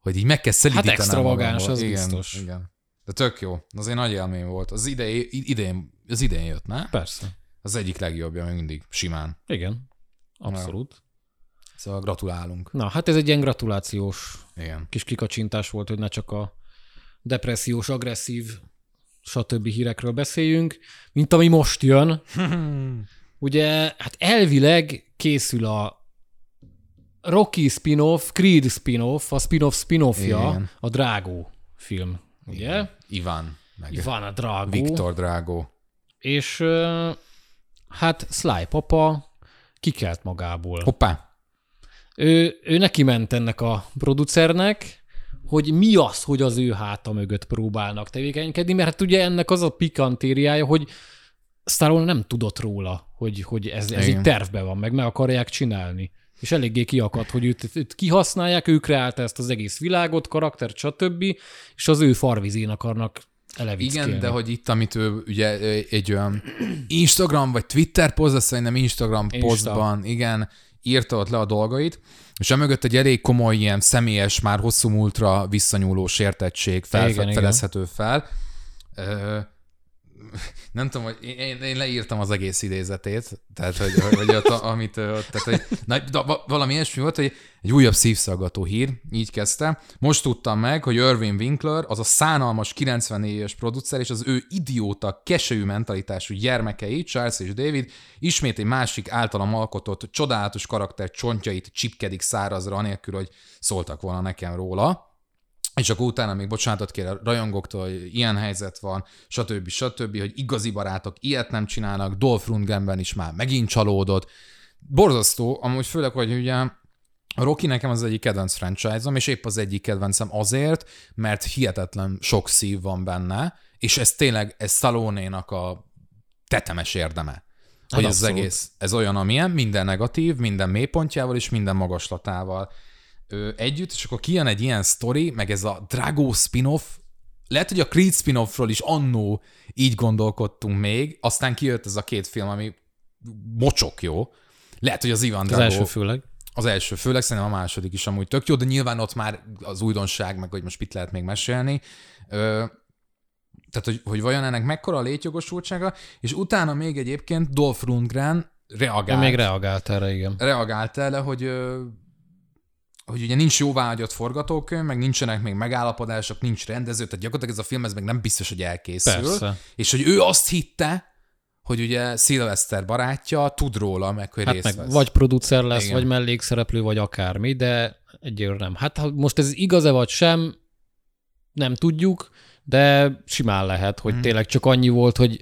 [SPEAKER 2] hogy így meg kell szelidítenem
[SPEAKER 1] Hát extravagáns, az
[SPEAKER 2] igen,
[SPEAKER 1] biztos.
[SPEAKER 2] Igen. De tök jó. Az egy nagy élmény volt. Az idei, idén, az idén jött, ne?
[SPEAKER 1] Persze.
[SPEAKER 2] Az egyik legjobbja még mindig, simán.
[SPEAKER 1] Igen. Abszolút.
[SPEAKER 2] Szóval gratulálunk.
[SPEAKER 1] Na, hát ez egy ilyen gratulációs
[SPEAKER 2] Igen.
[SPEAKER 1] kis kikacsintás volt, hogy ne csak a depressziós, agresszív, stb. hírekről beszéljünk, mint ami most jön. (laughs) Ugye, hát elvileg készül a Rocky spin-off, Creed spin-off, a spin-off spin-offja,
[SPEAKER 2] Igen.
[SPEAKER 1] a Drágó film, ugye?
[SPEAKER 2] Iván, meg
[SPEAKER 1] Van a Drágó.
[SPEAKER 2] Viktor Drágó.
[SPEAKER 1] És hát Sly papa kikelt magából.
[SPEAKER 2] Hoppá!
[SPEAKER 1] Ő, ő neki ment ennek a producernek, hogy mi az, hogy az ő háta mögött próbálnak tevékenykedni, mert hát ugye ennek az a pikantériája, hogy Stallone nem tudott róla, hogy, hogy ez, ez így tervben van, meg meg akarják csinálni. És eléggé kiakadt, hogy őt, őt kihasználják, ő kreálta ezt az egész világot, karaktert, stb. És az ő farvizén akarnak elevickélni.
[SPEAKER 2] Igen, de hogy itt, amit ő ugye egy olyan Instagram vagy Twitter azt szerintem Instagram
[SPEAKER 1] Insta.
[SPEAKER 2] igen, írta ott le a dolgait, és emögött egy elég komoly ilyen személyes, már hosszú múltra visszanyúló sértettség fel,
[SPEAKER 1] Igen, igen.
[SPEAKER 2] fedezhető fel. Nem tudom, hogy én, én, leírtam az egész idézetét, tehát, hogy, hogy ott, amit, ott, tehát, hogy, na, de va- valami ilyesmi volt, hogy egy újabb szívszaggató hír, így kezdte. Most tudtam meg, hogy Irving Winkler, az a szánalmas 94 éves producer, és az ő idióta, keselyű mentalitású gyermekei, Charles és David, ismét egy másik általam alkotott csodálatos karakter csontjait csipkedik szárazra, anélkül, hogy szóltak volna nekem róla és akkor utána még bocsánatot kér a rajongóktól, hogy ilyen helyzet van, stb. stb., hogy igazi barátok ilyet nem csinálnak, Dolph Lundgrenben is már megint csalódott. Borzasztó, amúgy főleg, hogy ugye a Rocky nekem az egyik kedvenc franchise-om, és épp az egyik kedvencem azért, mert hihetetlen sok szív van benne, és ez tényleg, ez Stallone-nak a tetemes érdeme. Hogy ez az egész, ez olyan, amilyen, minden negatív, minden mélypontjával és minden magaslatával ö, együtt, és akkor kijön egy ilyen sztori, meg ez a Drago spin-off, lehet, hogy a Creed spin-offról is annó így gondolkodtunk még, aztán kijött ez a két film, ami mocsok jó. Lehet, hogy az Ivan
[SPEAKER 1] Az
[SPEAKER 2] Drago,
[SPEAKER 1] első főleg.
[SPEAKER 2] az első főleg, szerintem a második is amúgy tök jó, de nyilván ott már az újdonság, meg hogy most mit lehet még mesélni. Ö, tehát, hogy, hogy vajon ennek mekkora a létjogosultsága, és utána még egyébként Dolph Lundgren
[SPEAKER 1] Ő
[SPEAKER 2] reagált
[SPEAKER 1] még reagált erre, igen.
[SPEAKER 2] reagált erre, hogy, hogy ugye nincs jóváhagyott forgatókönyv, meg nincsenek még megállapodások, nincs rendező, tehát gyakorlatilag ez a film ez meg nem biztos, hogy elkészül.
[SPEAKER 1] Persze.
[SPEAKER 2] És hogy ő azt hitte, hogy ugye Szilveszter barátja tud róla, meg hogy
[SPEAKER 1] Hát
[SPEAKER 2] részt
[SPEAKER 1] meg
[SPEAKER 2] vesz.
[SPEAKER 1] vagy producer lesz,
[SPEAKER 2] Igen.
[SPEAKER 1] vagy mellékszereplő, vagy akármi, de egyelőre nem. Hát ha most ez igaz-e vagy sem, nem tudjuk, de simán lehet, hogy
[SPEAKER 2] Mhm.
[SPEAKER 1] tényleg csak annyi volt, hogy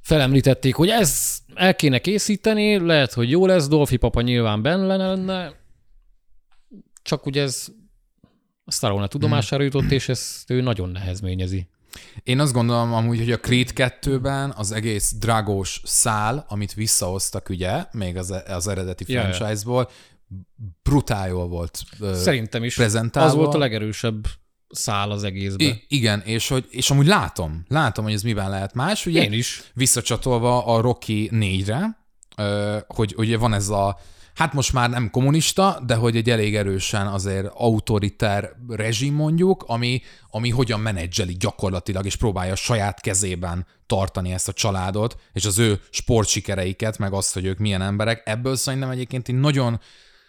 [SPEAKER 1] felemlítették, hogy ez el kéne készíteni, lehet, hogy jó lesz, Dolphy papa nyilván benne lenne, csak ugye ez a Stallone tudomására jutott, és ezt ő nagyon nehezményezi.
[SPEAKER 2] Én azt gondolom amúgy, hogy a Creed 2-ben az egész dragós szál, amit visszahoztak ugye, még az, az eredeti
[SPEAKER 1] Ja,
[SPEAKER 2] franchise-ból, brutál jól volt
[SPEAKER 1] Szerintem is
[SPEAKER 2] prezentálva.
[SPEAKER 1] az volt a legerősebb szál az egészben.
[SPEAKER 2] I- igen, és, hogy, és amúgy látom, látom, hogy ez miben lehet más. Ugye
[SPEAKER 1] Én is.
[SPEAKER 2] visszacsatolva a Rocky 4-re, ö, hogy ugye van ez a, hát most már nem kommunista, de hogy egy elég erősen azért autoritár rezsim mondjuk, ami, ami hogyan menedzseli gyakorlatilag, és próbálja a saját kezében tartani ezt a családot, és az ő sportsikereiket, meg azt, hogy ők milyen emberek. Ebből szerintem egyébként egy nagyon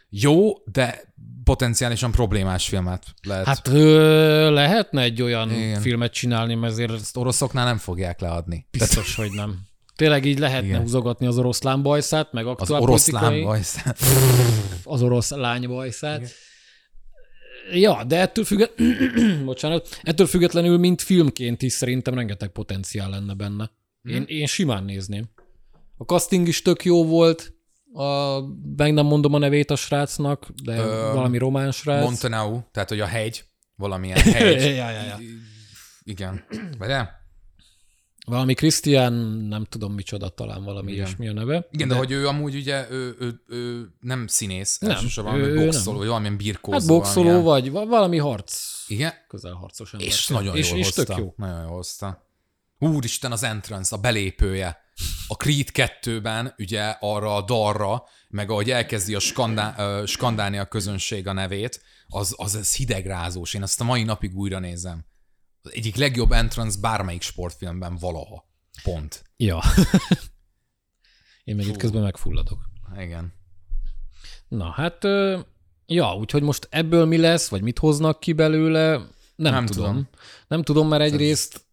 [SPEAKER 2] jó, de potenciálisan problémás filmet lehet.
[SPEAKER 1] Hát ö, lehetne egy olyan
[SPEAKER 2] Igen.
[SPEAKER 1] Filmet csinálni, mert azért ezt
[SPEAKER 2] oroszoknál nem fogják leadni.
[SPEAKER 1] biztos, hogy nem. Tényleg így lehetne
[SPEAKER 2] Igen.
[SPEAKER 1] Igen. húzogatni az oroszlán bajszát, meg
[SPEAKER 2] Az
[SPEAKER 1] aktuál
[SPEAKER 2] oroszlán
[SPEAKER 1] politikai-
[SPEAKER 2] baj.
[SPEAKER 1] az orosz lány bajszát. Ja, de ettől, függet... (clears throat) Bocsánat, ettől függetlenül, mint filmként is szerintem rengeteg potenciál lenne benne. Én, én simán nézném. A casting is tök jó volt, a, meg nem mondom a nevét a srácnak, de
[SPEAKER 2] Ö,
[SPEAKER 1] valami román srác.
[SPEAKER 2] Montenau, tehát hogy a hegy, valamilyen hegy. (laughs)
[SPEAKER 1] ja, ja, ja.
[SPEAKER 2] Igen. Vagy
[SPEAKER 1] Valami Krisztián, nem tudom micsoda, talán valami
[SPEAKER 2] Igen.
[SPEAKER 1] ilyesmi a neve.
[SPEAKER 2] Igen, de, de hogy ő amúgy ugye ő, ő, ő nem színész, nem, elsősorban
[SPEAKER 1] ő- ő
[SPEAKER 2] boxoló,
[SPEAKER 1] nem.
[SPEAKER 2] vagy valamilyen birkózó.
[SPEAKER 1] Hát boxoló
[SPEAKER 2] valamilyen.
[SPEAKER 1] vagy, va- valami harc.
[SPEAKER 2] Igen,
[SPEAKER 1] Közel harcos ember.
[SPEAKER 2] és nagyon
[SPEAKER 1] és,
[SPEAKER 2] jól
[SPEAKER 1] és
[SPEAKER 2] hozta.
[SPEAKER 1] tök jó.
[SPEAKER 2] Nagyon jól hozta. Úristen, az entrance, a belépője. A Creed 2-ben ugye arra a dalra, meg ahogy elkezdi a skandá, skandálni a közönség a nevét, az, az ez hidegrázós. Én azt a mai napig újra nézem. Az egyik legjobb entrance bármelyik sportfilmben valaha. Pont.
[SPEAKER 1] Ja. (laughs) Én még itt közben megfulladok.
[SPEAKER 2] Igen.
[SPEAKER 1] Na, hát, ja, úgyhogy most ebből mi lesz, vagy mit hoznak ki belőle, nem,
[SPEAKER 2] Nem
[SPEAKER 1] tudom.
[SPEAKER 2] tudom.
[SPEAKER 1] Nem tudom, mert egyrészt,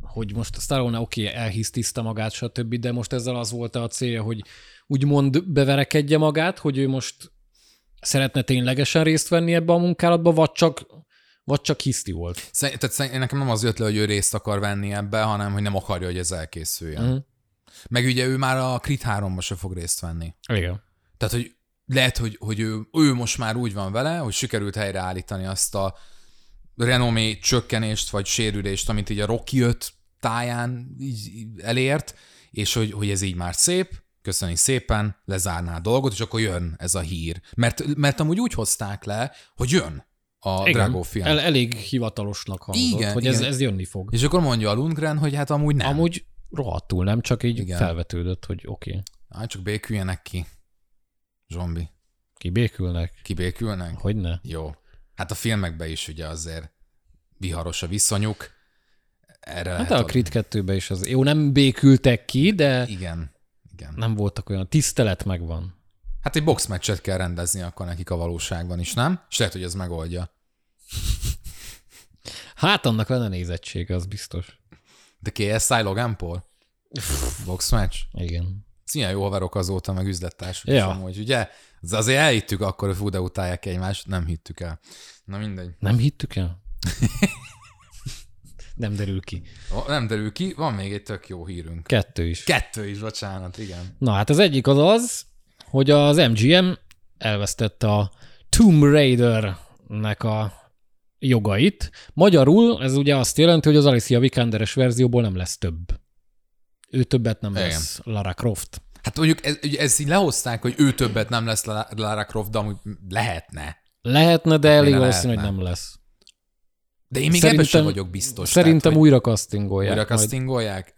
[SPEAKER 1] hogy most a Stallone oké, okay, elhisztiszte magát, stb., de most ezzel az volt a célja, hogy úgymond beverekedje magát, hogy ő most szeretne ténylegesen részt venni ebbe a munkálatba, vagy csak, vagy csak hiszti volt.
[SPEAKER 2] Szerint, tehát szerint, nekem nem az jött le, hogy ő részt akar venni ebbe, hanem hogy nem akarja, hogy ez elkészüljön.
[SPEAKER 1] Mhm.
[SPEAKER 2] Meg ugye ő már a Crit 3-ba se fog részt venni.
[SPEAKER 1] Igen.
[SPEAKER 2] Tehát, hogy lehet, hogy, hogy ő, ő most már úgy van vele, hogy sikerült helyreállítani azt a renomé csökkenést, vagy sérülést, amit így a Rocky 5 táján így elért, és hogy, hogy ez így már szép, köszöni szépen, lezárná a dolgot, és akkor jön ez a hír. Mert, mert amúgy úgy hozták le, hogy jön a Drago film.
[SPEAKER 1] El, elég hivatalosnak hangzott,
[SPEAKER 2] Igen,
[SPEAKER 1] hogy
[SPEAKER 2] igen.
[SPEAKER 1] Ez, ez jönni fog.
[SPEAKER 2] És akkor mondja a Lundgren, hogy hát amúgy nem.
[SPEAKER 1] Amúgy rohadtul nem, csak így
[SPEAKER 2] Igen.
[SPEAKER 1] Igen. felvetődött, hogy oké, okay,
[SPEAKER 2] Hát csak béküljenek ki. Zombi.
[SPEAKER 1] kibékülnek,
[SPEAKER 2] Kibékülnek?
[SPEAKER 1] hogy ne.
[SPEAKER 2] Jó. Hát a filmekben is ugye azért viharos a viszonyuk. Erre
[SPEAKER 1] Hát a. Creed 2 is az, jó, nem békültek ki, de
[SPEAKER 2] Igen. Igen.
[SPEAKER 1] nem voltak olyan, tisztelet megvan.
[SPEAKER 2] Hát egy boxmeccset kell rendezni akkor nekik a valóságban is, nem? És lehet, hogy ez megoldja. (laughs)
[SPEAKER 1] Hát annak lenne nézettsége, az biztos.
[SPEAKER 2] De KSI Logan Paul? (laughs) Boxmatch?
[SPEAKER 1] Igen.
[SPEAKER 2] Ez ilyen jó haverok azóta, meg üzlettársak
[SPEAKER 1] Ja.
[SPEAKER 2] amúgy, ugye? Az azért elhittük akkor, hogy fú, de utálják egymást, nem hittük el. Na mindegy.
[SPEAKER 1] Nem hittük el? (laughs) nem derül ki.
[SPEAKER 2] Ó, Nem derül ki, van még egy tök jó hírünk.
[SPEAKER 1] Kettő is.
[SPEAKER 2] Kettő is, bocsánat, igen.
[SPEAKER 1] Na hát az egyik az az, hogy az MGM elvesztette a Tomb Raider-nek a jogait. Magyarul ez ugye azt jelenti, hogy az Alicia Vikanderes verzióból nem lesz több. Ő többet nem
[SPEAKER 2] Igen.
[SPEAKER 1] lesz Lara Croft.
[SPEAKER 2] Hát mondjuk ez, ezt így lehozták, hogy ő többet nem lesz La- Lara Croft, de amúgy lehetne.
[SPEAKER 1] Lehetne, de elég valószínű, hogy nem lesz.
[SPEAKER 2] De én még ebben sem vagyok biztos.
[SPEAKER 1] Szerintem
[SPEAKER 2] tehát,
[SPEAKER 1] újra castingolják.
[SPEAKER 2] újra castingolják.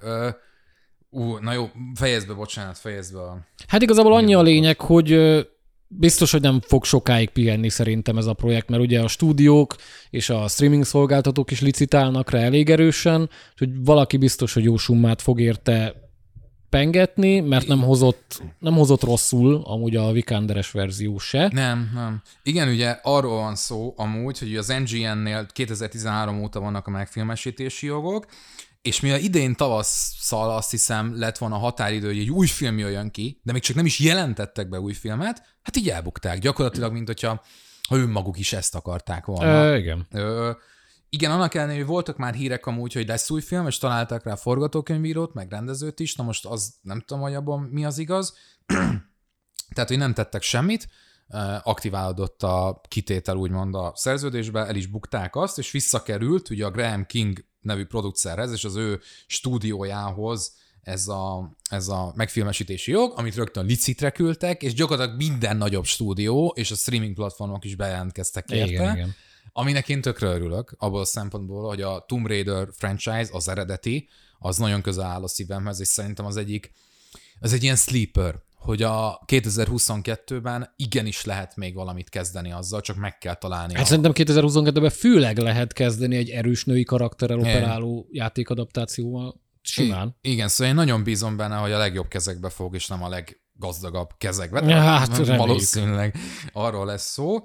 [SPEAKER 2] Ú, na jó, fejezd be, bocsánat, fejezd be a...
[SPEAKER 1] Hát igazából annyi a lényeg, hogy biztos, hogy nem fog sokáig pihenni szerintem ez a projekt, mert ugye a stúdiók és a streaming szolgáltatók is licitálnak rá elég erősen, hogy valaki biztos, hogy jó summát fog érte pengetni, mert nem hozott, nem hozott rosszul amúgy a Vikanderes verzió se.
[SPEAKER 2] Nem, nem. Igen, ugye arról van szó amúgy, hogy az NGN-nél 2013 óta vannak a megfilmesítési jogok, és mivel idén tavasszal azt hiszem lett volna a határidő, hogy egy új film jöjjön ki, de még csak nem is jelentettek be új filmet, hát így elbukták. Gyakorlatilag, mint hogyha ha önmaguk is ezt akarták volna.
[SPEAKER 1] Ö, igen.
[SPEAKER 2] Ö, igen, annak ellenére, hogy voltak már hírek amúgy, hogy lesz új film, és találtak rá forgatókönyvírót, meg rendezőt is, na most az nem tudom, hogy abban mi az igaz. (clears throat) Tehát, hogy nem tettek semmit, aktiválódott a kitétel úgymond a szerződésbe, el is bukták azt, és visszakerült ugye a Graham King nevű producerhez, és az ő stúdiójához ez a, ez a megfilmesítési jog, amit rögtön licitre küldtek, és gyakorlatilag minden nagyobb stúdió és a streaming platformok is bejelentkeztek érte.
[SPEAKER 1] Igen, igen.
[SPEAKER 2] Aminek én tökre örülök, abból a szempontból, hogy a Tomb Raider franchise, az eredeti, az nagyon közel áll a szívemhez, és szerintem az egyik, az egy ilyen sleeper, hogy a 2022-ben igenis lehet még valamit kezdeni azzal, csak meg kell találni.
[SPEAKER 1] Hát
[SPEAKER 2] a...
[SPEAKER 1] szerintem 2022-ben főleg lehet kezdeni egy erős női karakterrel operáló játékadaptációval. Simán.
[SPEAKER 2] I- igen, szóval én nagyon bízom benne, hogy a legjobb kezekbe fog, és nem a leggazdagabb kezekbe.
[SPEAKER 1] Ja, hát.
[SPEAKER 2] Valószínűleg arról lesz szó.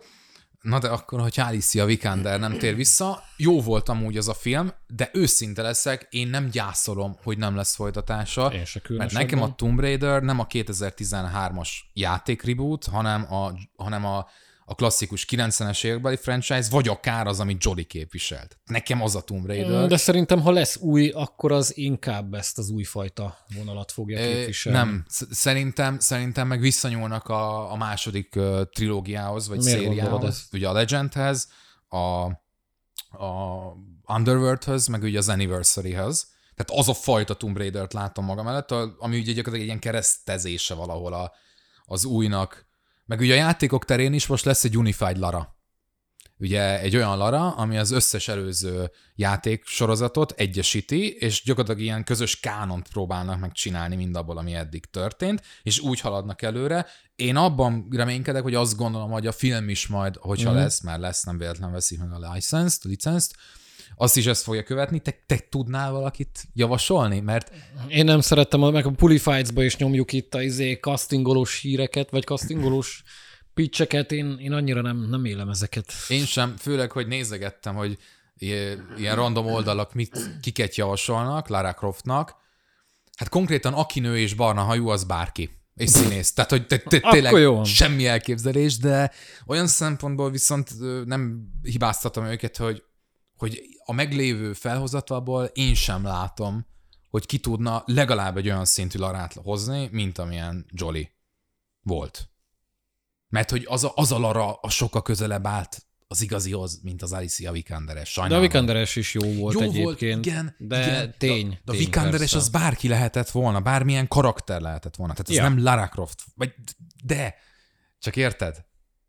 [SPEAKER 2] Na de akkor, hogy Alicia Vikander nem tér vissza, jó volt amúgy az a film, de őszinte leszek, én nem gyászolom, hogy nem lesz folytatása.
[SPEAKER 1] Én se
[SPEAKER 2] Mert nekem a Tomb Raider nem a 2013-as játék reboot, hanem a, hanem a, a klasszikus 90-es évekbeli franchise, vagy akár az, amit Jolly képviselt. Nekem az a Tomb Raider.
[SPEAKER 1] De szerintem, ha lesz új, akkor az inkább ezt az újfajta vonalat fogja képviselni.
[SPEAKER 2] Nem, Sz- szerintem, szerintem meg visszanyúlnak a, a második trilógiához, vagy
[SPEAKER 1] Miért
[SPEAKER 2] szériához, ugye a Legendhez, a, a Underworldhöz, meg ugye az Anniversaryhez. Tehát az a fajta Tomb Raider-t látom magam előtt, ami ugye gyakorlatilag egy ilyen keresztezése valahol a, az újnak. Meg ugye a játékok terén is most lesz egy Unified Lara. Ugye egy olyan Lara, ami az összes előző játék sorozatot egyesíti, és gyakorlatilag ilyen közös kánont próbálnak megcsinálni mindabból, ami eddig történt, és úgy haladnak előre. Én abban reménykedek, hogy azt gondolom, hogy a film is majd, hogyha mm. lesz, mert lesz, nem véletlen veszik meg a license-t, licenzt, azt is ezt fogja követni. Te, te tudnál valakit javasolni? Mert
[SPEAKER 1] Én nem szerettem, meg a Pulifights-ba is nyomjuk itt a izé castingolós híreket, vagy castingolós (laughs) pitcheket, én, én annyira nem, nem élem ezeket.
[SPEAKER 2] én sem, főleg, hogy nézegettem, hogy ilyen random oldalak mit, kiket javasolnak Lara Croftnak. Hát konkrétan aki nő és barna hajú, az bárki. És színész. Tehát, hogy te, te, tényleg
[SPEAKER 1] jó
[SPEAKER 2] semmi elképzelés, de olyan szempontból viszont nem hibáztatom őket, hogy, hogy a meglévő felhozatalból én sem látom, hogy ki tudna legalább egy olyan szintű larát hozni, mint amilyen Jolly volt. Mert hogy az a, az a Lara a sokkal közelebb állt az igazihoz, mint az Alicia Vikanderes.
[SPEAKER 1] De a
[SPEAKER 2] Sajnálom.
[SPEAKER 1] Vikanderes is jó volt
[SPEAKER 2] Jó
[SPEAKER 1] egyébként.
[SPEAKER 2] volt, igen,
[SPEAKER 1] de
[SPEAKER 2] igen.
[SPEAKER 1] tény.
[SPEAKER 2] De, de a Vikanderes az bárki lehetett volna, bármilyen karakter lehetett volna. Tehát ez
[SPEAKER 1] Ja.
[SPEAKER 2] nem Lara Croft. Vagy, de, csak érted?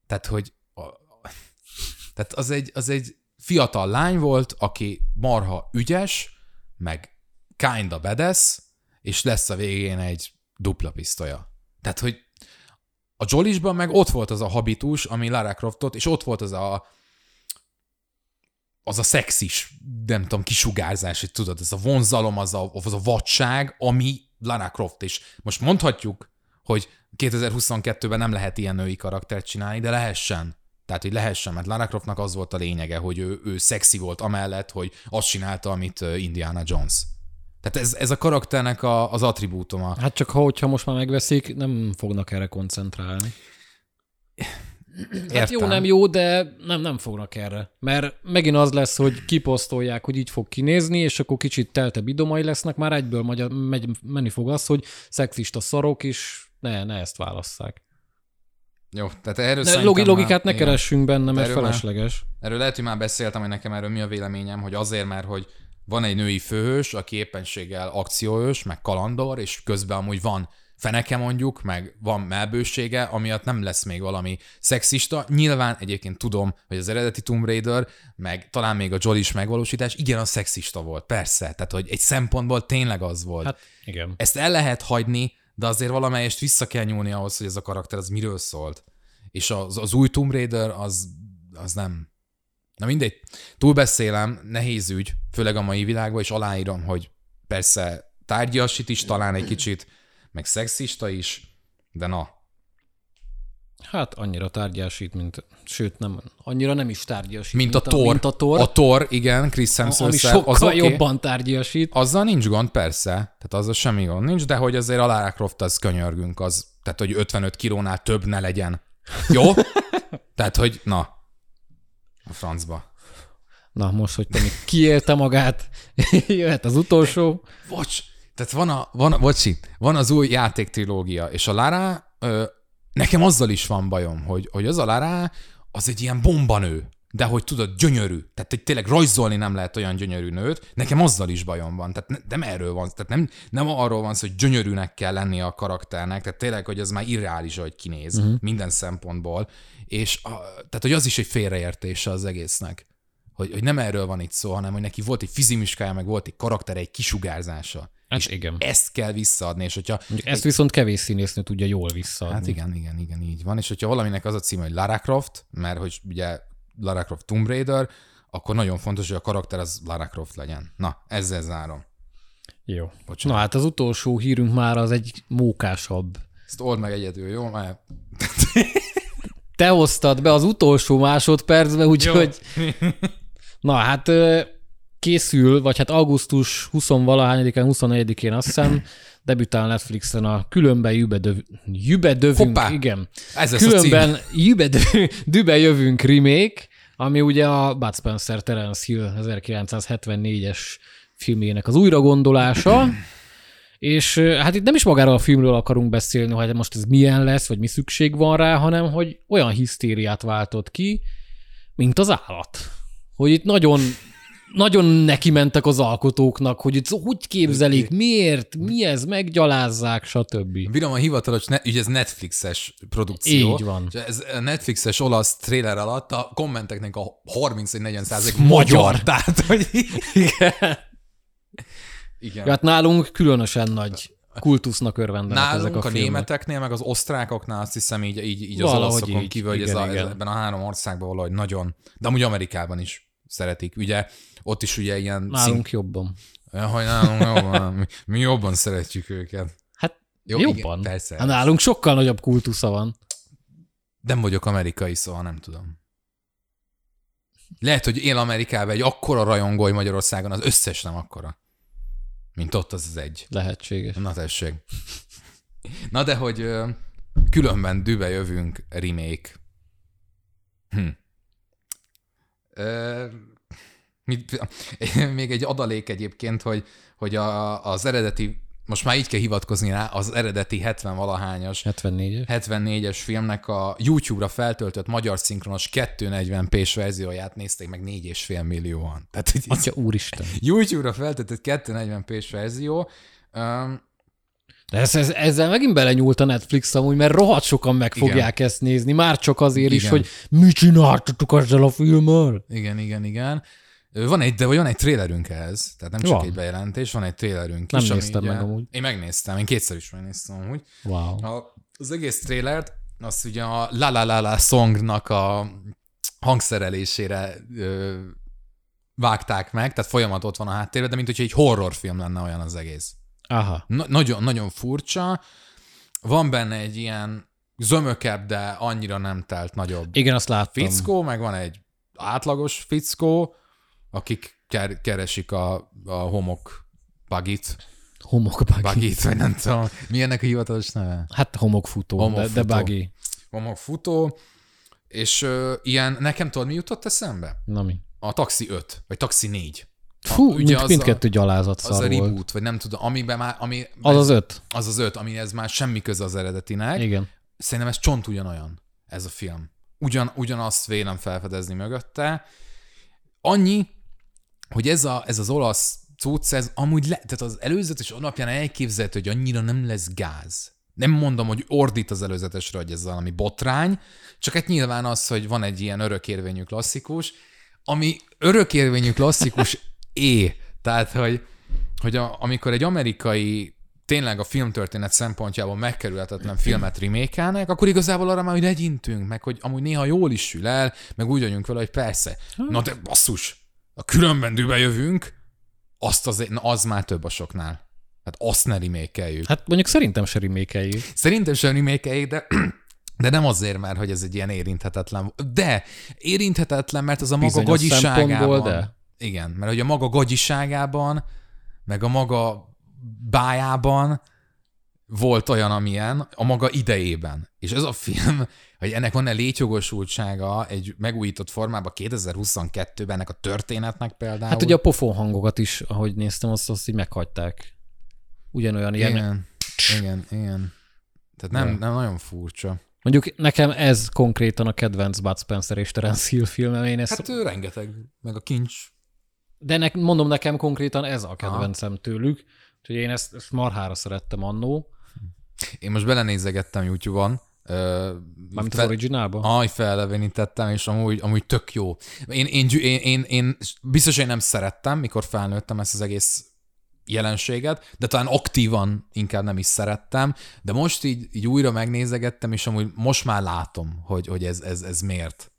[SPEAKER 2] Tehát, hogy a, (laughs) tehát az egy, az egy fiatal lány volt, aki marha ügyes, meg kinda badass, és lesz a végén egy dupla pisztolya. Tehát, hogy a Jolisban meg ott volt az a habitus, ami Lara Croftot, és ott volt az a az a szexis, nem tudom, kisugárzás, hogy tudod, ez a vonzalom, az a, az a vadság, ami Lara Croft is. Most mondhatjuk, hogy 2022-ben nem lehet ilyen női karaktert csinálni, de lehessen. Tehát, hogy lehessen, mert Lara Croftnak az volt a lényege, hogy ő, ő szexi volt amellett, hogy azt csinálta, amit Indiana Jones. Tehát ez, ez a karakternek a, az attribútuma.
[SPEAKER 1] Hát csak ha, hogyha most már megveszik, nem fognak erre koncentrálni. Hát jó,
[SPEAKER 2] Értem.
[SPEAKER 1] nem jó, de nem, nem fognak erre. Mert megint az lesz, hogy kiposztolják, hogy így fog kinézni, és akkor kicsit teltebb idomai lesznek, már egyből magyar, megy, menni fog az, hogy szexista szarok, és ne, ne ezt válasszák.
[SPEAKER 2] Jó, tehát erről szerintem
[SPEAKER 1] logi, logikát
[SPEAKER 2] már,
[SPEAKER 1] ne keressünk benne, mert
[SPEAKER 2] Erről már-
[SPEAKER 1] felesleges.
[SPEAKER 2] Erről lehet, hogy már beszéltem, hogy nekem erről mi a véleményem, hogy azért, mert hogy van egy női főhős, aki éppenséggel akcióhős, meg kalandor, és közben amúgy van feneke mondjuk, meg van melbősége, amiatt nem lesz még valami szexista. Nyilván egyébként tudom, hogy az eredeti Tomb Raider, meg talán még a Jolly is megvalósítás, igen, a szexista volt, persze. Tehát, hogy egy szempontból tényleg az volt.
[SPEAKER 1] Hát igen.
[SPEAKER 2] Ezt el lehet hagyni, de azért valamelyest vissza kell nyúlni ahhoz, hogy ez a karakter az miről szólt. És az, az új Tomb Raider az, az nem. Na mindegy, túlbeszélem, nehéz ügy, főleg a mai világban, és aláírom, hogy persze tárgyasít is talán egy kicsit, meg szexista is, de na,
[SPEAKER 1] Hát annyira tárgyasít, mint, sőt nem, annyira nem is tárgyasít.
[SPEAKER 2] mint, a Thor.
[SPEAKER 1] Mint a Thor,
[SPEAKER 2] A Thor, igen, Chris
[SPEAKER 1] ami
[SPEAKER 2] hemsworth
[SPEAKER 1] sokkal
[SPEAKER 2] az okay.
[SPEAKER 1] jobban tárgyasít.
[SPEAKER 2] Azzal nincs gond, persze. Tehát azzal semmi gond nincs, de hogy azért a Lara Croft az könyörgünk, az, tehát hogy 55 kilónál több ne legyen. Jó? (laughs) tehát, hogy na, a francba.
[SPEAKER 1] Na most, hogy te még kiélte magát, (laughs) jöhet az utolsó.
[SPEAKER 2] Bocs, tehát van a, van, a, bocsi, van az új játék trilógia, és a Lara, ö, nekem azzal is van bajom, hogy, hogy az a Lara, az egy ilyen bombanő, de hogy tudod, gyönyörű. Tehát hogy tényleg rajzolni nem lehet olyan gyönyörű nőt, nekem azzal is bajom van. Tehát ne, nem erről van, tehát nem, nem arról van szó, hogy gyönyörűnek kell lenni a karakternek, tehát tényleg, hogy ez már irreális, hogy kinéz uh-huh. minden szempontból, és a, tehát, hogy az is egy félreértése az egésznek. Hogy, hogy nem erről van itt szó, hanem hogy neki volt egy fizimiskája, meg volt egy karakter, egy kisugárzása.
[SPEAKER 1] Hát
[SPEAKER 2] és
[SPEAKER 1] igen.
[SPEAKER 2] ezt kell visszaadni, és hogyha...
[SPEAKER 1] Mondjuk ezt viszont kevés színésznő tudja jól visszaadni.
[SPEAKER 2] Hát igen, igen, igen, így van. És hogyha valaminek az a címe, hogy Lara Croft, mert hogy ugye Lara Croft Tomb Raider, akkor nagyon fontos, hogy a karakter az Lara Croft legyen. Na, ezzel zárom.
[SPEAKER 1] Jó.
[SPEAKER 2] Bocsánat.
[SPEAKER 1] Na hát az utolsó hírünk már az egy mókásabb.
[SPEAKER 2] Ezt old meg egyedül, jó? Mert
[SPEAKER 1] Te hoztad be az utolsó másodpercbe, úgyhogy... Na hát készül, vagy hát augusztus 20-valahányadikán, 24-én azt hiszem, (clears throat) debütál Netflixen a Különben jübedöv, jübedövünk,
[SPEAKER 2] Hoppá!
[SPEAKER 1] igen.
[SPEAKER 2] Ez.
[SPEAKER 1] Különben jübedübe (laughs) jövünk remake, ami ugye a Bud Spencer Terence Hill 1974-es filmjének az újragondolása, (clears throat) és hát itt nem is magáról a filmről akarunk beszélni, hogy most ez milyen lesz, vagy mi szükség van rá, hanem hogy olyan hisztériát váltott ki, mint az állat. Hogy itt nagyon, nagyon neki mentek az alkotóknak, hogy itt hogy képzelik, miért, mi ez, meggyalázzák, stb.
[SPEAKER 2] Bírom a hivatalos, ne, ugye ez Netflixes produkció.
[SPEAKER 1] Így van.
[SPEAKER 2] És ez a Netflixes olasz trailer alatt a kommenteknek a 30-40 százalék
[SPEAKER 1] Magyar.
[SPEAKER 2] magyar. Tehát, hogy (laughs)
[SPEAKER 1] Igen.
[SPEAKER 2] igen.
[SPEAKER 1] Ja, hát nálunk különösen nagy kultusznak örvendenek ezek a
[SPEAKER 2] Nálunk a, a
[SPEAKER 1] filmek.
[SPEAKER 2] németeknél, meg az osztrákoknál azt hiszem így, így, így az olaszokon
[SPEAKER 1] így.
[SPEAKER 2] kívül, hogy ez,
[SPEAKER 1] Igen,
[SPEAKER 2] a, ebben a három országban valahogy nagyon, de amúgy Amerikában is szeretik. Ugye ott is ugye ilyen...
[SPEAKER 1] Nálunk jobban.
[SPEAKER 2] Szín... Hogy nálunk jobban. Mi, mi jobban szeretjük őket.
[SPEAKER 1] Hát
[SPEAKER 2] Jó,
[SPEAKER 1] jobban.
[SPEAKER 2] igen, persze.
[SPEAKER 1] Hát nálunk sokkal nagyobb kultusza van.
[SPEAKER 2] Nem vagyok amerikai, szóval nem tudom. Lehet, hogy él Amerikában egy akkora rajongó, hogy Magyarországon az összes nem akkora. Mint ott az az egy.
[SPEAKER 1] Lehetséges.
[SPEAKER 2] Na tessék. Na de, hogy különben dübe jövünk remake. Hm. Ö, mit, (laughs) még egy adalék egyébként, hogy, hogy a, az eredeti, most már így kell hivatkozni rá, az eredeti 70-valahányas
[SPEAKER 1] 74-es.
[SPEAKER 2] 74-es filmnek a YouTube-ra feltöltött magyar szinkronos 240p-s verzióját nézték meg 4,5 millióan. Tehát, hogy
[SPEAKER 1] Atya úristen. (laughs)
[SPEAKER 2] YouTube-ra feltöltött 240p-s verzió. Um,
[SPEAKER 1] De ez, ez, ezzel megint belenyúlt a Netflix amúgy, mert rohadt sokan meg
[SPEAKER 2] Igen.
[SPEAKER 1] fogják ezt nézni, már csak azért is,
[SPEAKER 2] Igen.
[SPEAKER 1] hogy mit csináltatok ezzel a filmmel?
[SPEAKER 2] igen, igen, igen. Van egy, de van egy trailerünk ehhez, tehát nem csak
[SPEAKER 1] Van.
[SPEAKER 2] egy bejelentés, van egy trailerünk
[SPEAKER 1] Nem
[SPEAKER 2] is. ami
[SPEAKER 1] néztem meg amúgy.
[SPEAKER 2] Én megnéztem, én kétszer is megnéztem amúgy.
[SPEAKER 1] Wow.
[SPEAKER 2] A, az egész trailert, azt ugye a La La La La songnak a hangszerelésére ö, vágták meg, tehát folyamat ott van a háttérben, de mint hogyha egy horrorfilm lenne olyan az egész.
[SPEAKER 1] Aha.
[SPEAKER 2] Na, nagyon, nagyon furcsa. Van benne egy ilyen zömökebb, de annyira nem telt nagyobb
[SPEAKER 1] Igen, azt láttam.
[SPEAKER 2] fickó, meg van egy átlagos fickó, akik ker- keresik a, a homok bagit,
[SPEAKER 1] Homokbuggy.
[SPEAKER 2] bagit, vagy nem tudom, mi ennek a hivatalos neve?
[SPEAKER 1] Hát homokfutó, de, de
[SPEAKER 2] Homokfutó.
[SPEAKER 1] buggy.
[SPEAKER 2] Homok futó, és ö, ilyen, nekem tudod, mi jutott eszembe?
[SPEAKER 1] Na mi?
[SPEAKER 2] A Taxi 5, vagy Taxi 4.
[SPEAKER 1] Fú,
[SPEAKER 2] ugye
[SPEAKER 1] mind,
[SPEAKER 2] az
[SPEAKER 1] mindkettő gyalázat
[SPEAKER 2] Az a
[SPEAKER 1] szar volt.
[SPEAKER 2] reboot, vagy nem tudom, amiben már, ami,
[SPEAKER 1] Az az öt.
[SPEAKER 2] az az öt, ami ez már semmi köze az eredetinek.
[SPEAKER 1] Igen.
[SPEAKER 2] Szerintem ez csont ugyanolyan, ez a film. Ugyan, ugyanazt vélem felfedezni mögötte. Annyi, hogy ez, a, ez az olasz cucc, ez amúgy le, tehát az előzetes alapján elképzelhető, hogy annyira nem lesz gáz. Nem mondom, hogy ordít az előzetesre, hogy ez valami botrány, csak hát nyilván az, hogy van egy ilyen örökérvényű klasszikus, ami örökérvényű klasszikus (laughs) é. Tehát, hogy, hogy a, amikor egy amerikai tényleg a filmtörténet szempontjából megkerülhetetlen filmet remékelnek, akkor igazából arra már hogy legyintünk, meg hogy amúgy néha jól is sül el, meg úgy vagyunk vele, hogy persze. Na de basszus, a különben dübe jövünk, azt az, na az már több a soknál. Hát azt ne remékeljük.
[SPEAKER 1] Hát mondjuk szerintem se remékeljük.
[SPEAKER 2] Szerintem sem remékeljük, de (clears throat) de nem azért, mert hogy ez egy ilyen érinthetetlen. De érinthetetlen, mert az a maga
[SPEAKER 1] Bizonyos
[SPEAKER 2] gagyiságában.
[SPEAKER 1] de.
[SPEAKER 2] Igen, mert hogy a maga gagyiságában, meg a maga bájában volt olyan, amilyen a maga idejében. És ez a film, hogy ennek van-e létjogosultsága egy megújított formában 2022-ben ennek a történetnek például.
[SPEAKER 1] Hát ugye a pofon hangokat is, ahogy néztem, azt, azt így meghagyták. Ugyanolyan ilyen.
[SPEAKER 2] igen, igen, igen. Tehát nem, nem nagyon furcsa.
[SPEAKER 1] Mondjuk nekem ez konkrétan a kedvenc Bud Spencer és Terence Hill filmem. Én ezt,
[SPEAKER 2] Hát ő rengeteg, meg a kincs.
[SPEAKER 1] De ne, mondom nekem konkrétan ez a kedvencem tőlük. Úgyhogy én ezt, ezt marhára szerettem annó.
[SPEAKER 2] Én most belenézegettem YouTube-on.
[SPEAKER 1] Mármint az
[SPEAKER 2] fel-
[SPEAKER 1] originálba.
[SPEAKER 2] Aj, felelevenítettem, és amúgy, amúgy tök jó. Én, én, én, én, én biztos, hogy nem szerettem, mikor felnőttem ezt az egész jelenséget, de talán aktívan inkább nem is szerettem, de most így, így újra megnézegettem, és amúgy most már látom, hogy, hogy ez, ez, ez miért.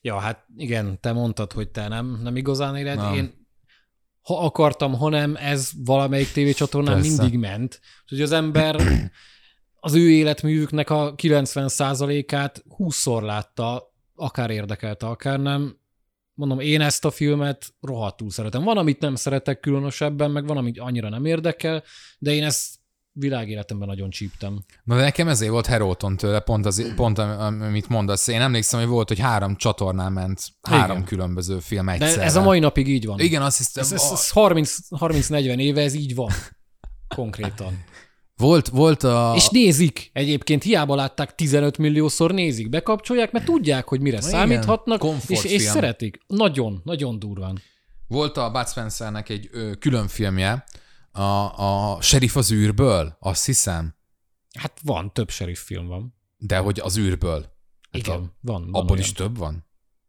[SPEAKER 1] Ja, hát igen, te mondtad, hogy te nem, nem igazán éled.
[SPEAKER 2] Nem.
[SPEAKER 1] Én ha akartam, ha nem, ez valamelyik tévécsatornán
[SPEAKER 2] Persze.
[SPEAKER 1] mindig ment. Úgyhogy az ember (clears throat) az ő életművüknek a 90%-át 20-szor látta, akár érdekelte, akár nem. Mondom, én ezt a filmet rohadtul szeretem. Van, amit nem szeretek különösebben, meg van, amit annyira nem érdekel, de én ezt világéletemben nagyon csíptem.
[SPEAKER 2] Na de nekem ezért volt Heróton tőle, pont, az, pont am- amit mondasz. Én emlékszem, hogy volt, hogy három csatornán ment, három
[SPEAKER 1] Igen.
[SPEAKER 2] különböző film
[SPEAKER 1] De
[SPEAKER 2] egyszerre.
[SPEAKER 1] ez a mai napig így van.
[SPEAKER 2] Igen, azt hiszem,
[SPEAKER 1] Ez, ez, ez 30 30-40 éve ez így van. (laughs) Konkrétan.
[SPEAKER 2] volt, volt a...
[SPEAKER 1] És nézik. Egyébként hiába látták 15 milliószor nézik. Bekapcsolják, mert tudják, hogy mire
[SPEAKER 2] Igen.
[SPEAKER 1] számíthatnak, és, és szeretik. Nagyon, nagyon durván.
[SPEAKER 2] Volt a Bud Spencernek egy ö, külön filmje, a, a Sheriff az űrből, azt hiszem,
[SPEAKER 1] Hát van, több sheriff film van.
[SPEAKER 2] de hogy az űrből. Hát
[SPEAKER 1] Igen,
[SPEAKER 2] a,
[SPEAKER 1] van. van
[SPEAKER 2] abból
[SPEAKER 1] olyan.
[SPEAKER 2] is több van?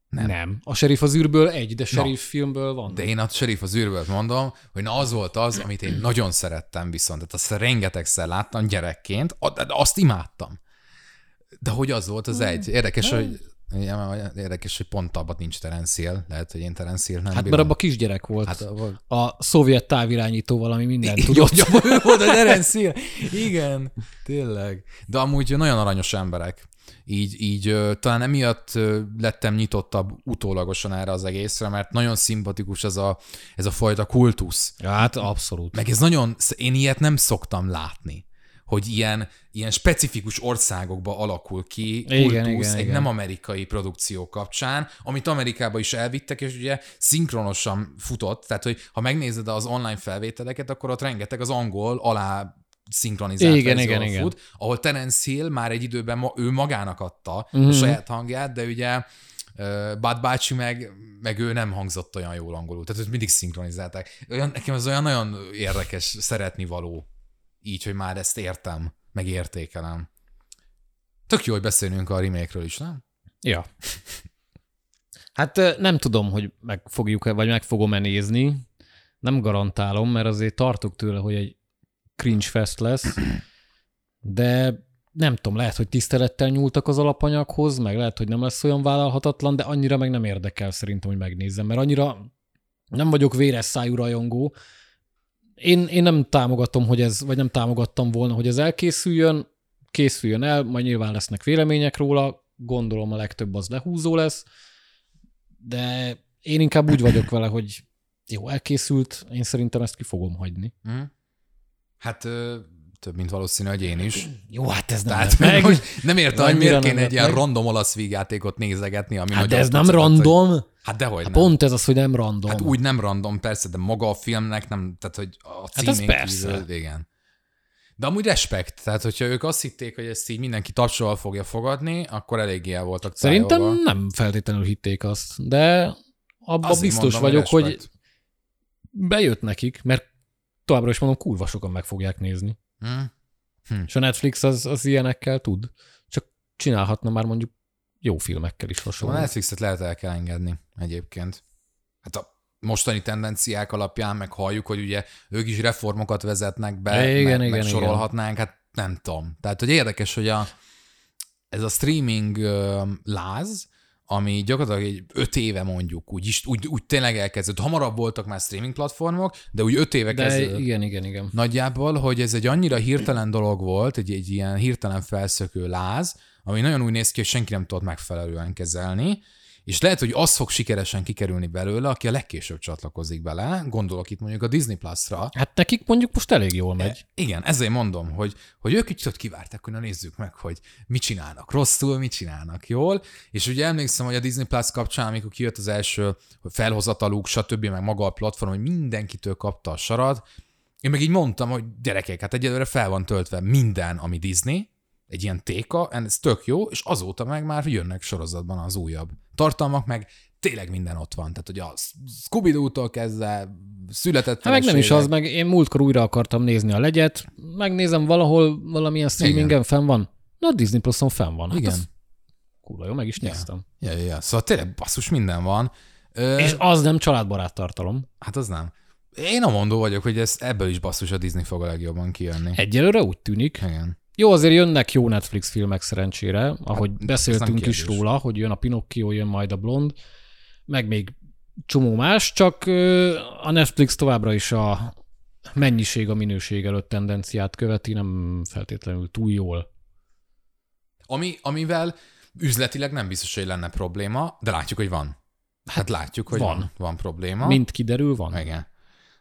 [SPEAKER 1] Nem. nem. A sheriff az űrből egy, de sheriff filmből van.
[SPEAKER 2] De én a Sheriff az űrből mondom, hogy na az volt az, amit én nagyon szerettem viszont. Tehát azt rengetegszer láttam gyerekként, de azt imádtam. De hogy az volt az egy. Érdekes, hogy Ja, érdekes, hogy pont abban nincs Terence Hill. Lehet, hogy én Terence Hill nem
[SPEAKER 1] Hát
[SPEAKER 2] bírom.
[SPEAKER 1] mert abban kisgyerek volt.
[SPEAKER 2] Hát, abba-
[SPEAKER 1] a szovjet távirányító valami minden tudott.
[SPEAKER 2] jó, (laughs) ő volt a Terence Hill. (laughs) Igen, tényleg. De amúgy nagyon aranyos emberek. Így, így talán emiatt lettem nyitottabb utólagosan erre az egészre, mert nagyon szimpatikus ez a, ez a fajta kultusz.
[SPEAKER 1] Hát abszolút.
[SPEAKER 2] Meg ez nagyon, én ilyet nem szoktam látni, hogy ilyen, ilyen specifikus országokba alakul ki kultusz
[SPEAKER 1] Igen, igen,
[SPEAKER 2] egy
[SPEAKER 1] igen.
[SPEAKER 2] nem amerikai produkció kapcsán, amit Amerikába is elvittek, és ugye szinkronosan futott, tehát hogy ha megnézed az online felvételeket, akkor ott rengeteg az angol alá szinkronizált
[SPEAKER 1] Igen, igen, igen.
[SPEAKER 2] fut, ahol Terence Hill már egy időben ma, ő magának adta
[SPEAKER 1] Mhm.
[SPEAKER 2] a saját hangját, de ugye Bud bácsi meg, meg ő nem hangzott olyan jól angolul, tehát őt mindig szinkronizálták. Olyan, nekem ez olyan nagyon érdekes, szeretni való, így, hogy már ezt értem, meg értékelem. Tök jó, hogy beszélünk a remake is, nem?
[SPEAKER 1] Ja. Hát nem tudom, hogy meg fogjuk-e, vagy meg fogom-e nézni. Nem garantálom, mert azért tartok tőle, hogy egy cringe fest lesz, de nem tudom, lehet, hogy tisztelettel nyúltak az alapanyaghoz, meg lehet, hogy nem lesz olyan vállalhatatlan, de annyira meg nem érdekel szerintem, hogy megnézzem, mert annyira nem vagyok véres szájú rajongó. Én, én nem támogatom, hogy ez, vagy nem támogattam volna, hogy ez elkészüljön, készüljön el, majd nyilván lesznek vélemények róla, gondolom a legtöbb az lehúzó lesz, de én inkább úgy vagyok vele, hogy jó, elkészült, én szerintem ezt ki fogom hagyni.
[SPEAKER 2] Mm. Hát több, mint valószínű, hogy én is.
[SPEAKER 1] Jó, hát ez nem
[SPEAKER 2] Tehát
[SPEAKER 1] meg.
[SPEAKER 2] hogy nem értem, hogy miért kéne egy ilyen
[SPEAKER 1] meg.
[SPEAKER 2] random olasz vígjátékot nézegetni, ami
[SPEAKER 1] Hát de ez nem
[SPEAKER 2] hát, hogy-
[SPEAKER 1] random.
[SPEAKER 2] Hát dehogy
[SPEAKER 1] Hát
[SPEAKER 2] nem.
[SPEAKER 1] pont ez az, hogy nem random.
[SPEAKER 2] Hát úgy nem random, persze, de maga a filmnek nem, tehát hogy a
[SPEAKER 1] Hát
[SPEAKER 2] címén
[SPEAKER 1] persze.
[SPEAKER 2] kívül, igen. De amúgy respekt, tehát hogyha ők azt hitték, hogy ezt így mindenki tapsolval fogja fogadni, akkor eléggé el voltak
[SPEAKER 1] Szerintem
[SPEAKER 2] cájolva.
[SPEAKER 1] nem feltétlenül hitték azt, de abban
[SPEAKER 2] Azért
[SPEAKER 1] biztos
[SPEAKER 2] mondom,
[SPEAKER 1] vagyok, hogy
[SPEAKER 2] respekt.
[SPEAKER 1] bejött nekik, mert továbbra is mondom, kurva sokan meg fogják nézni.
[SPEAKER 2] Hm?
[SPEAKER 1] És a Netflix az, az ilyenekkel tud. Csak csinálhatna már mondjuk jó filmekkel is
[SPEAKER 2] Szóval
[SPEAKER 1] hasonló.
[SPEAKER 2] a Netflixet lehet el kell engedni egyébként. Hát a mostani tendenciák alapján meg halljuk, hogy ugye ők is reformokat vezetnek be,
[SPEAKER 1] Igen,
[SPEAKER 2] meg,
[SPEAKER 1] igen,
[SPEAKER 2] meg
[SPEAKER 1] igen.
[SPEAKER 2] sorolhatnánk, hát nem tudom. Tehát, hogy érdekes, hogy a, ez a streaming láz, ami gyakorlatilag egy öt éve mondjuk, úgy, úgy, úgy tényleg elkezdődött. Hamarabb voltak már streaming platformok, de úgy öt éve
[SPEAKER 1] De
[SPEAKER 2] kezdődött.
[SPEAKER 1] igen, igen, igen.
[SPEAKER 2] Nagyjából, hogy ez egy annyira hirtelen dolog volt, egy, egy ilyen hirtelen felszökő láz, ami nagyon úgy néz ki, hogy senki nem tudott megfelelően kezelni, és lehet, hogy az fog sikeresen kikerülni belőle, aki a legkésőbb csatlakozik bele, gondolok itt mondjuk a Disney Plus-ra.
[SPEAKER 1] Hát nekik mondjuk most elég jól megy.
[SPEAKER 2] Igen, ezért mondom, hogy, hogy ők így ott kivárták, hogy na nézzük meg, hogy mit csinálnak rosszul, mit csinálnak jól, és ugye emlékszem, hogy a Disney Plus kapcsán, amikor kijött az első felhozataluk, stb., meg maga a platform, hogy mindenkitől kapta a sarat, én meg így mondtam, hogy gyerekek, hát egyelőre fel van töltve minden, ami Disney, egy ilyen téka, ez tök jó, és azóta meg már jönnek sorozatban az újabb tartalmak, meg tényleg minden ott van. Tehát, hogy a Scooby-Doo-tól kezdve született
[SPEAKER 1] Hát meg nem is az, meg én múltkor újra akartam nézni a legyet, megnézem valahol valamilyen streamingen fenn van. Na, a Disney Plus-on fenn van. Hát
[SPEAKER 2] Igen.
[SPEAKER 1] Az, kurva jó, meg is néztem.
[SPEAKER 2] Ja, ja, ja. Szóval tényleg basszus minden van. Ö,
[SPEAKER 1] És az nem családbarát tartalom.
[SPEAKER 2] Hát az nem. Én a mondó vagyok, hogy ez, ebből is basszus a Disney fog a legjobban kijönni.
[SPEAKER 1] Egyelőre úgy tűnik.
[SPEAKER 2] Igen.
[SPEAKER 1] Jó, azért jönnek jó Netflix filmek szerencsére, ahogy
[SPEAKER 2] Hát,
[SPEAKER 1] beszéltünk is róla, hogy jön a Pinocchio, jön majd a Blond, meg még csomó más, csak a Netflix továbbra is a mennyiség a minőség előtt tendenciát követi, nem feltétlenül túl jól.
[SPEAKER 2] Ami, amivel üzletileg nem biztos, hogy lenne probléma, de látjuk, hogy van. Hát látjuk, hogy van,
[SPEAKER 1] van.
[SPEAKER 2] van, van probléma.
[SPEAKER 1] Mint kiderül, van.
[SPEAKER 2] Igen.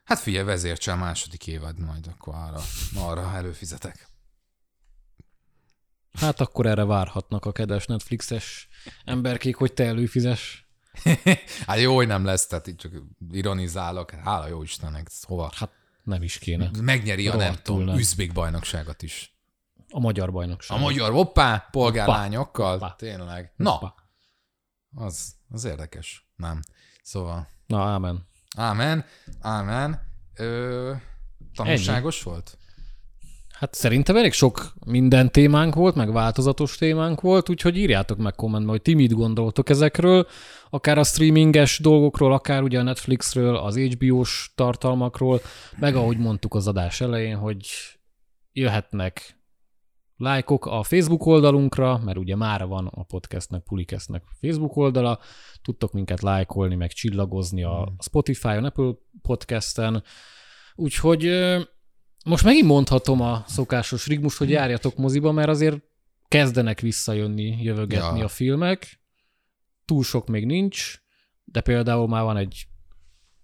[SPEAKER 2] Hát figyelj, vezércsel második évad, majd akkor arra, arra előfizetek.
[SPEAKER 1] Hát akkor erre várhatnak a kedves Netflixes emberkék, hogy te előfizes. (laughs)
[SPEAKER 2] hát jó, hogy nem lesz, tehát csak ironizálok. Hála jó Istennek, hova?
[SPEAKER 1] Hát nem is kéne.
[SPEAKER 2] Megnyeri a nem tudom, üzbék bajnokságot is.
[SPEAKER 1] A magyar bajnokság.
[SPEAKER 2] A magyar hoppá, polgárlányokkal,
[SPEAKER 1] Hoppá.
[SPEAKER 2] tényleg. Na,
[SPEAKER 1] Hoppá.
[SPEAKER 2] az, az érdekes. Nem. Szóval,
[SPEAKER 1] Na, ámen.
[SPEAKER 2] ámen, ámen. Ö, tanulságos volt?
[SPEAKER 1] Hát szerintem elég sok minden témánk volt, meg változatos témánk volt, úgyhogy írjátok meg kommentbe, hogy ti mit gondoltok ezekről, akár a streaminges dolgokról, akár ugye a Netflixről, az HBO-s tartalmakról, meg ahogy mondtuk az adás elején, hogy jöhetnek lájkok a Facebook oldalunkra, mert ugye már van a podcastnek, Pulikesznek Facebook oldala, tudtok minket lájkolni, meg csillagozni a Spotify-on, Apple podcasten, úgyhogy most megint mondhatom a szokásos rigmus, hogy járjatok moziba, mert azért kezdenek visszajönni, jövögetni ja. a filmek, túl sok még nincs, de például már van egy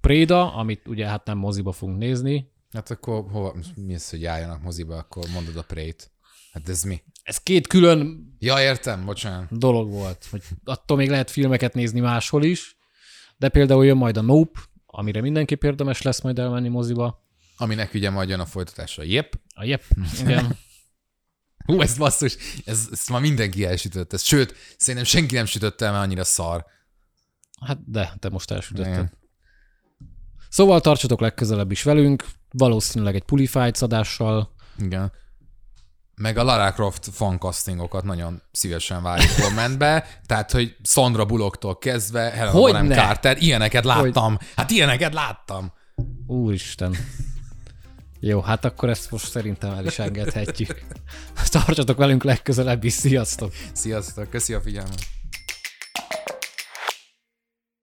[SPEAKER 1] Préda, amit ugye hát nem moziba fogunk nézni.
[SPEAKER 2] Hát akkor hova, mi az, hogy járjanak moziba, akkor mondod a Prét. Hát ez mi?
[SPEAKER 1] Ez két külön
[SPEAKER 2] Ja, értem, bocsánat.
[SPEAKER 1] dolog volt, hogy attól még lehet filmeket nézni máshol is, de például jön majd a Nope, amire mindenképp érdemes lesz majd elmenni moziba.
[SPEAKER 2] Aminek ugye majd jön a folytatása. Jep.
[SPEAKER 1] A Jep, (laughs) igen.
[SPEAKER 2] Hú, ez basszus, ez, ezt már mindenki elsütött. Ez, sőt, szerintem senki nem sütötte el, mert annyira szar.
[SPEAKER 1] Hát de, te most elsütötted.
[SPEAKER 2] Igen.
[SPEAKER 1] Szóval tartsatok legközelebb is velünk, valószínűleg egy Pulified adással.
[SPEAKER 2] Igen. Meg a Lara Croft fancastingokat nagyon szívesen várjuk kommentbe, tehát, hogy Sandra Bullocktól kezdve, Helena? Bonham Carter, ilyeneket láttam. Hát ilyeneket láttam.
[SPEAKER 1] Úristen. Jó, hát akkor ezt most szerintem el is engedhetjük. Tartsatok velünk legközelebb is, sziasztok!
[SPEAKER 2] Sziasztok, köszi a figyelmet.